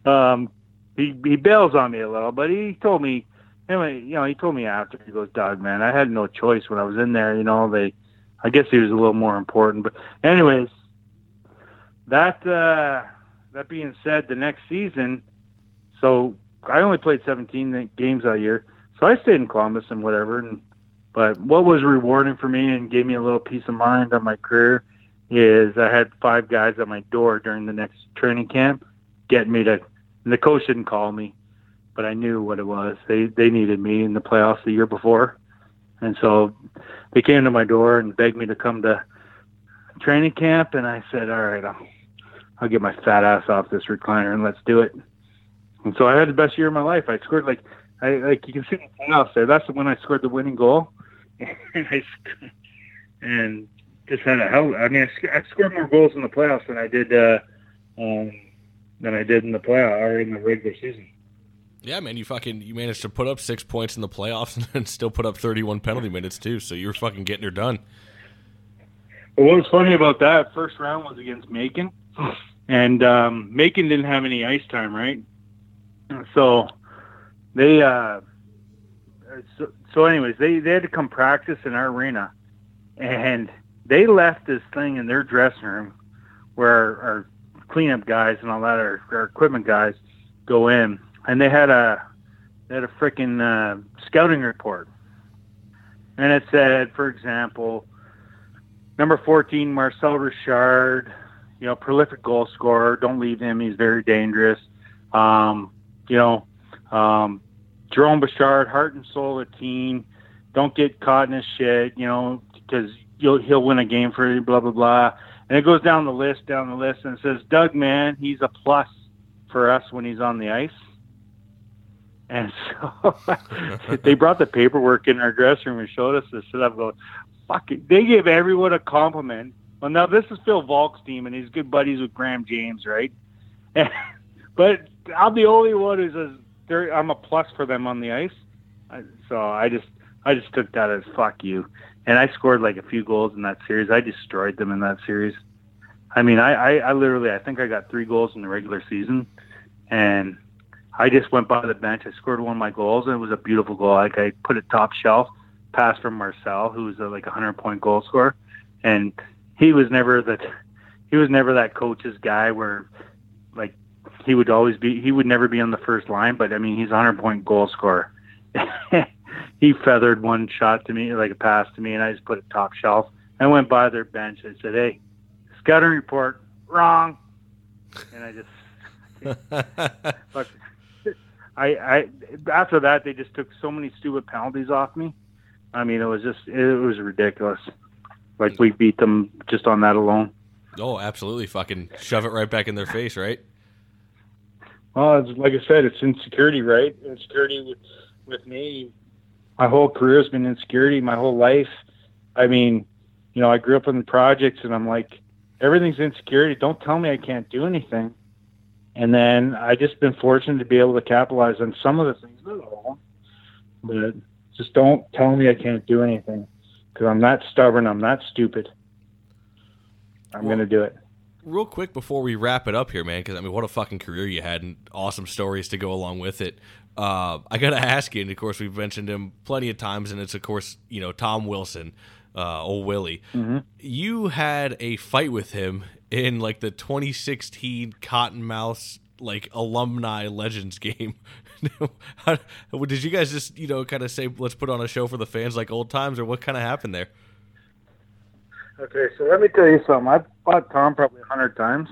um, he he bails on me a little, but he told me, anyway, you know, he told me after he goes, "Doug, man, I had no choice when I was in there. You know, they, I guess he was a little more important, but anyways, that uh, that being said, the next season, so I only played 17 games that year, so I stayed in Columbus and whatever, and but what was rewarding for me and gave me a little peace of mind on my career is I had five guys at my door during the next training camp getting me to, and the coach didn't call me, but I knew what it was. They they needed me in the playoffs the year before, and so they came to my door and begged me to come to training camp, and I said, "All right, I'll, I'll get my fat ass off this recliner and let's do it." And so I had the best year of my life. I scored like I like you can see the playoffs there. That's when I scored the winning goal, *laughs* and I and just had a hell. I mean, I, I scored more goals in the playoffs than I did uh, um, than I did in the playoff or in the regular season. Yeah, man, you fucking you managed to put up six points in the playoffs *laughs* and still put up thirty-one penalty minutes too. So you're fucking getting her done. But what was funny about that first round was against Macon, and um, Macon didn't have any ice time, right? So they, uh, so, so anyways, they they had to come practice in our arena, and they left this thing in their dressing room where our, our cleanup guys and all that, our, our equipment guys, go in, and they had a they had a freaking uh, scouting report, and it said, for example, number fourteen, Marcel Richard, you know, prolific goal scorer. Don't leave him; he's very dangerous. Um, you know, um, Jerome Bechard, heart and soul of the team. Don't get caught in his shit, you know, because you'll he'll win a game for you. Blah blah blah. And it goes down the list, down the list, and it says Doug, man, he's a plus for us when he's on the ice. And so *laughs* they brought the paperwork in our dressing room and showed us this. And I'm going, fuck it. They give everyone a compliment. Well, now this is Phil Volk's team, and he's good buddies with Graham James, right? *laughs* But I'm the only one who's a, I'm a plus for them on the ice. So I just I just took that as fuck you. And I scored like a few goals in that series. I destroyed them in that series. I mean, I, I, I literally I think I got three goals in the regular season, and I just went by the bench. I scored one of my goals, and it was a beautiful goal. Like I put it top shelf, pass from Marcel, who was a, like a hundred point goal scorer, and he was never that he was never that coach's guy where like he would always be he would never be on the first line, but I mean he's a hundred point goal scorer. *laughs* he feathered one shot to me, like a pass to me, and I just put it top shelf. I went by their bench. I said, "Hey, scouting report wrong," and I just. *laughs* I, I after that they just took so many stupid penalties off me. I mean, it was just it was ridiculous. Like we beat them just on that alone. Oh, absolutely! Fucking shove it right back in their face, right? Well, it's, like I said, it's insecurity, right? Insecurity with, with me. My whole career has been insecurity. My whole life. I mean, you know, I grew up in the projects, and I'm like, everything's insecurity. Don't tell me I can't do anything. And then I just been fortunate to be able to capitalize on some of the things, not all, but just don't tell me I can't do anything because I'm not stubborn. I'm not stupid. I'm well, going to do it real quick before we wrap it up here, man, because I mean, what a fucking career you had and awesome stories to go along with it. Uh, I gotta ask you, and of course we've mentioned him plenty of times, and it's of course you know Tom Wilson, uh, old Willie. Mm-hmm. You had a fight with him in like the 2016 Cottonmouth like alumni legends game. *laughs* How, did you guys just you know kind of say let's put on a show for the fans like old times, or what kind of happened there? Okay, so let me tell you something. I've fought Tom probably a hundred times,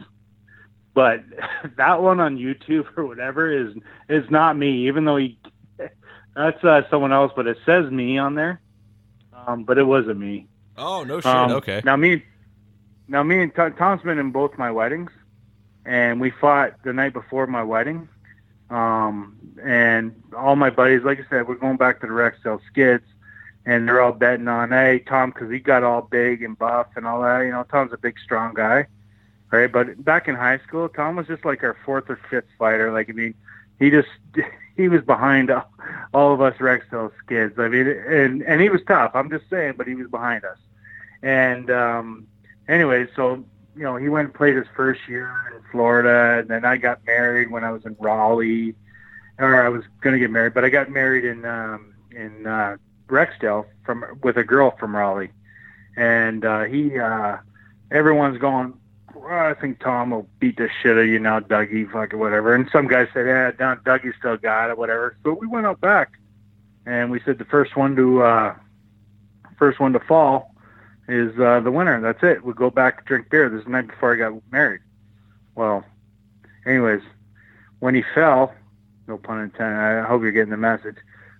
but *laughs* that one on YouTube or whatever is is not me. Even though he, that's uh, someone else, but it says me on there. Um, but it wasn't me. Oh no shit. Um, okay. Now me, now me and Tom, Tom's been in both my weddings, and we fought the night before my wedding. Um, and all my buddies, like I said, we're going back to the Rexdale Skids and they're all betting on, hey, Tom, because he got all big and buff and all that. You know, Tom's a big, strong guy, right? But back in high school, Tom was just like our fourth or fifth fighter. Like, I mean, he just *laughs* he was behind all of us Rexdale skids. I mean, and and he was tough. I'm just saying, but he was behind us. And um, anyway, so you know, he went and played his first year in Florida, and then I got married when I was in Raleigh, or I was going to get married, but I got married in um, in uh, Rexdale from with a girl from Raleigh, and uh, he uh, everyone's going. I think Tom will beat the shit out of you now, Dougie, fucking whatever. And some guys said, yeah, down Dougie still got it, whatever. So we went out back, and we said the first one to uh, first one to fall is uh, the winner. That's it. We go back drink beer. This is the night before I got married. Well, anyways, when he fell, no pun intended. I hope you're getting the message.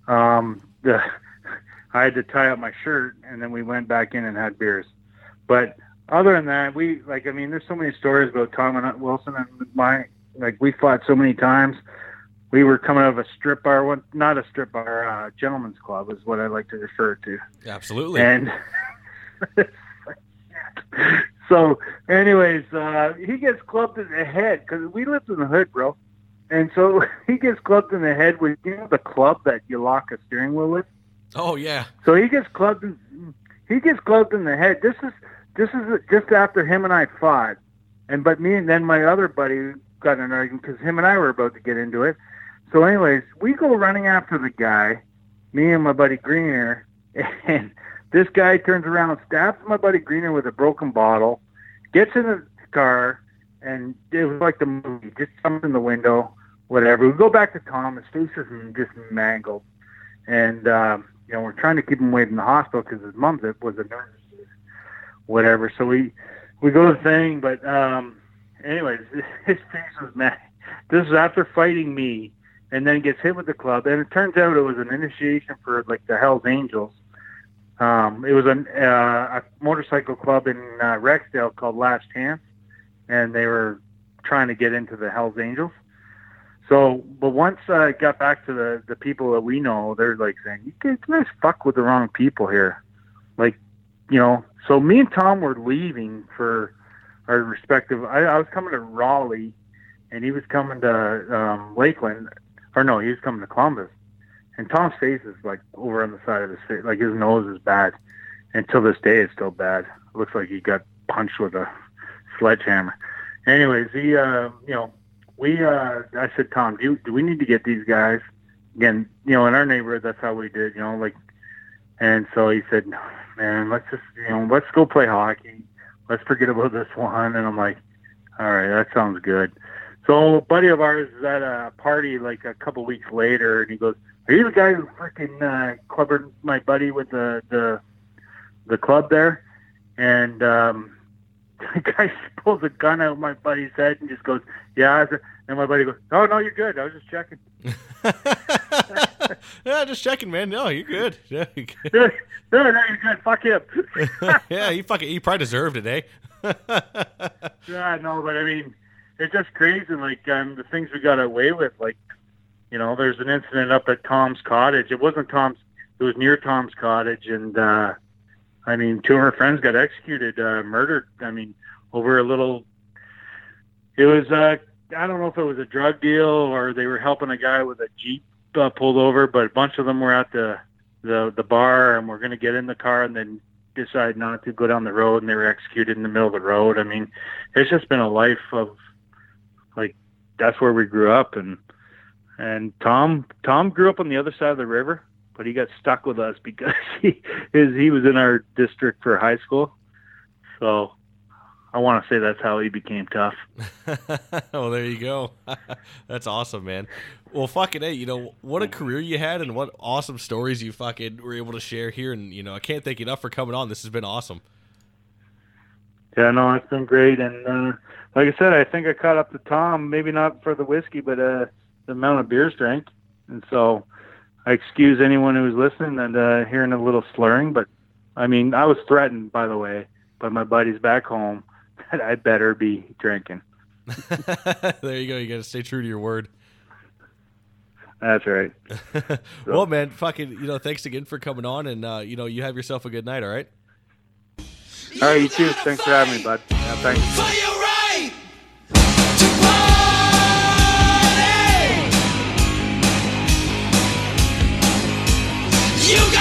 Um, the, *laughs* I had to tie up my shirt, and then we went back in and had beers. But other than that, we like. I mean, there's so many stories about Tom and Wilson and my like. We fought so many times. We were coming out of a strip bar, one not a strip bar, uh, gentleman's club is what I like to refer to. Absolutely. And *laughs* so, anyways, uh, he gets clubbed in the head because we lived in the hood, bro. And so *laughs* he gets clubbed in the head with you know the club that you lock a steering wheel with. Oh yeah. So he gets clubbed. In, he gets clubbed in the head. This is this is just after him and I fought, and but me and then my other buddy got in an argument because him and I were about to get into it. So, anyways, we go running after the guy, me and my buddy Greener, *laughs* and this guy turns around, stabs my buddy Greener with a broken bottle, gets in the car, and it was like the movie, just jumps in the window, whatever. We go back to Tom, his face is just mangled, and um, you know we're trying to keep him away from the hospital because his mom was a nurse, whatever. So we we go to the thing, but um, anyways, *laughs* his face was mad. This is after fighting me and then gets hit with the club. And it turns out it was an initiation for like the Hell's Angels. Um, it was an, uh, a motorcycle club in uh, Rexdale called Last Chance, and they were trying to get into the Hell's Angels. So, but once I got back to the the people that we know, they're like saying, "You guys fuck with the wrong people here." Like, you know. So me and Tom were leaving for our respective. I, I was coming to Raleigh, and he was coming to um, Lakeland or no, he was coming to Columbus. And Tom's face is like over on the side of his face, like his nose is bad. And till this day, it's still bad. It looks like he got punched with a sledgehammer. Anyways, he, uh, you know, we, uh, I said, Tom, do, you, do we need to get these guys? Again, you know, in our neighborhood, that's how we did, you know, like, and so he said, man, let's just, you know, let's go play hockey. Let's forget about this one. And I'm like, all right, that sounds good. So a buddy of ours is at a party like a couple weeks later, and he goes, "Are you the guy who freaking uh, clubbered my buddy with the the the club there?" And um, *laughs* the guy pulls a gun out of my buddy's head and just goes, "Yeah." And my buddy goes, "Oh no, you're good. I was just checking." *laughs* *laughs* yeah, just checking, man. No, you're good. *laughs* Yeah, you're good. no, no, you're good. Fuck him. *laughs* yeah, he fucking he probably deserved it, eh? yeah, no, but I mean it's just crazy. Like um, the things we got away with. Like, you know, there's an incident up at Tom's cottage. It wasn't Tom's. It was near Tom's cottage, and uh, I mean, two of our friends got executed, uh, murdered. I mean, over a little. It was. Uh, I don't know if it was a drug deal or they were helping a guy with a jeep uh, pulled over, but a bunch of them were at the the the bar and were going to get in the car and then decide not to go down the road and they were executed in the middle of the road. I mean, it's just been a life of like that's where we grew up and and Tom Tom grew up on the other side of the river, but he got stuck with us *laughs* because he his he was in our district for high school. So I want to say that's how he became tough. *laughs* well, there you go. *laughs* that's awesome, man. Well, fucking hey, you know what a career you had, and what awesome stories you fucking were able to share here. And you know, I can't thank you enough for coming on. This has been awesome. Yeah, no, it's been great, and uh, like I said, I think I caught up to Tom. Maybe not for the whiskey, but uh, the amount of beers drank, and so I excuse anyone who's listening and uh, hearing a little slurring. But I mean, I was threatened, by the way, by my buddies back home that I better be drinking. *laughs* there you go. You got to stay true to your word. That's right. so. *laughs* well, man, fucking, you know, thanks again for coming on, and uh, you know, you have yourself a good night. All right. All right, you too. Thanks for having me, bud. Yeah, thanks. You got